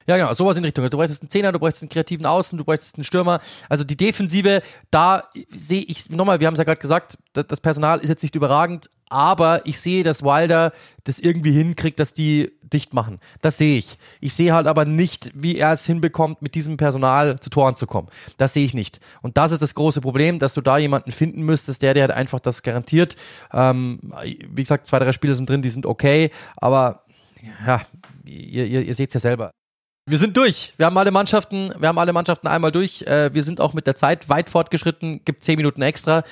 Ja, genau, sowas in Richtung. Du bräuchtest einen Zehner, du bräuchtest einen kreativen Außen, du bräuchtest einen Stürmer. Also die Defensive, da sehe ich, nochmal, wir haben es ja gerade gesagt, das Personal ist jetzt nicht überragend, aber ich sehe, dass Wilder das irgendwie hinkriegt, dass die dicht machen. Das sehe ich. Ich sehe halt aber nicht, wie er es hinbekommt, mit diesem Personal zu Toren zu kommen. Das sehe ich nicht. Und das ist das große Problem, dass du da jemanden finden müsstest, der dir halt einfach das garantiert. Ähm, wie gesagt, zwei, drei Spiele sind drin, die sind okay, aber ja, ihr, ihr, ihr seht es ja selber. Wir sind durch. Wir haben alle Mannschaften, wir haben alle Mannschaften einmal durch. Äh, wir sind auch mit der Zeit weit fortgeschritten. Gibt zehn Minuten extra,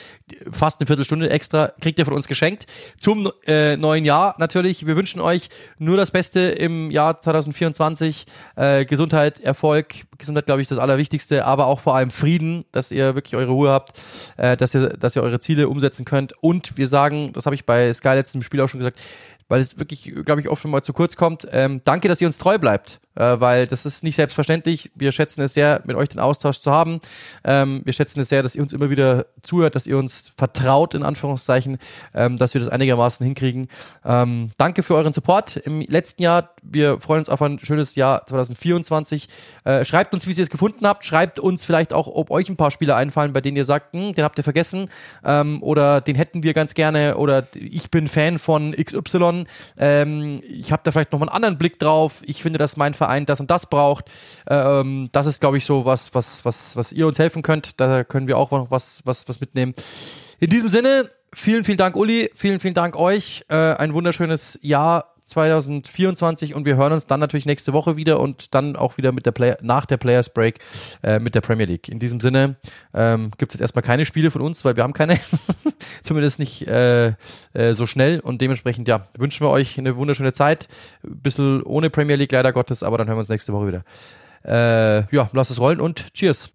fast eine Viertelstunde extra. Kriegt ihr von uns geschenkt. Zum äh, neuen Jahr natürlich. Wir wünschen euch nur das Beste im Jahr 2024. Äh, Gesundheit, Erfolg. Gesundheit, glaube ich, das Allerwichtigste, aber auch vor allem Frieden, dass ihr wirklich eure Ruhe habt, äh, dass ihr, dass ihr eure Ziele umsetzen könnt. Und wir sagen, das habe ich bei Sky letzten Spiel auch schon gesagt, weil es wirklich, glaube ich, oft schon mal zu kurz kommt. Ähm, danke, dass ihr uns treu bleibt, äh, weil das ist nicht selbstverständlich. Wir schätzen es sehr, mit euch den Austausch zu haben. Ähm, wir schätzen es sehr, dass ihr uns immer wieder zuhört, dass ihr uns vertraut, in Anführungszeichen, ähm, dass wir das einigermaßen hinkriegen. Ähm, danke für euren Support im letzten Jahr. Wir freuen uns auf ein schönes Jahr 2024. Äh, schreibt uns, wie ihr es gefunden habt. Schreibt uns vielleicht auch, ob euch ein paar Spiele einfallen, bei denen ihr sagt, hm, den habt ihr vergessen ähm, oder den hätten wir ganz gerne oder ich bin Fan von XY ähm, ich habe da vielleicht noch mal einen anderen Blick drauf. Ich finde, dass mein Verein das und das braucht. Ähm, das ist, glaube ich, so was, was, was, was ihr uns helfen könnt. Da können wir auch noch was, was, was mitnehmen. In diesem Sinne, vielen, vielen Dank, Uli. Vielen, vielen Dank euch. Äh, ein wunderschönes Jahr 2024 und wir hören uns dann natürlich nächste Woche wieder und dann auch wieder mit der Play nach der Players Break äh, mit der Premier League. In diesem Sinne ähm, gibt es jetzt erstmal keine Spiele von uns, weil wir haben keine, zumindest nicht äh, äh, so schnell und dementsprechend ja wünschen wir euch eine wunderschöne Zeit, bisschen ohne Premier League leider Gottes, aber dann hören wir uns nächste Woche wieder. Äh, ja, lasst es rollen und Cheers.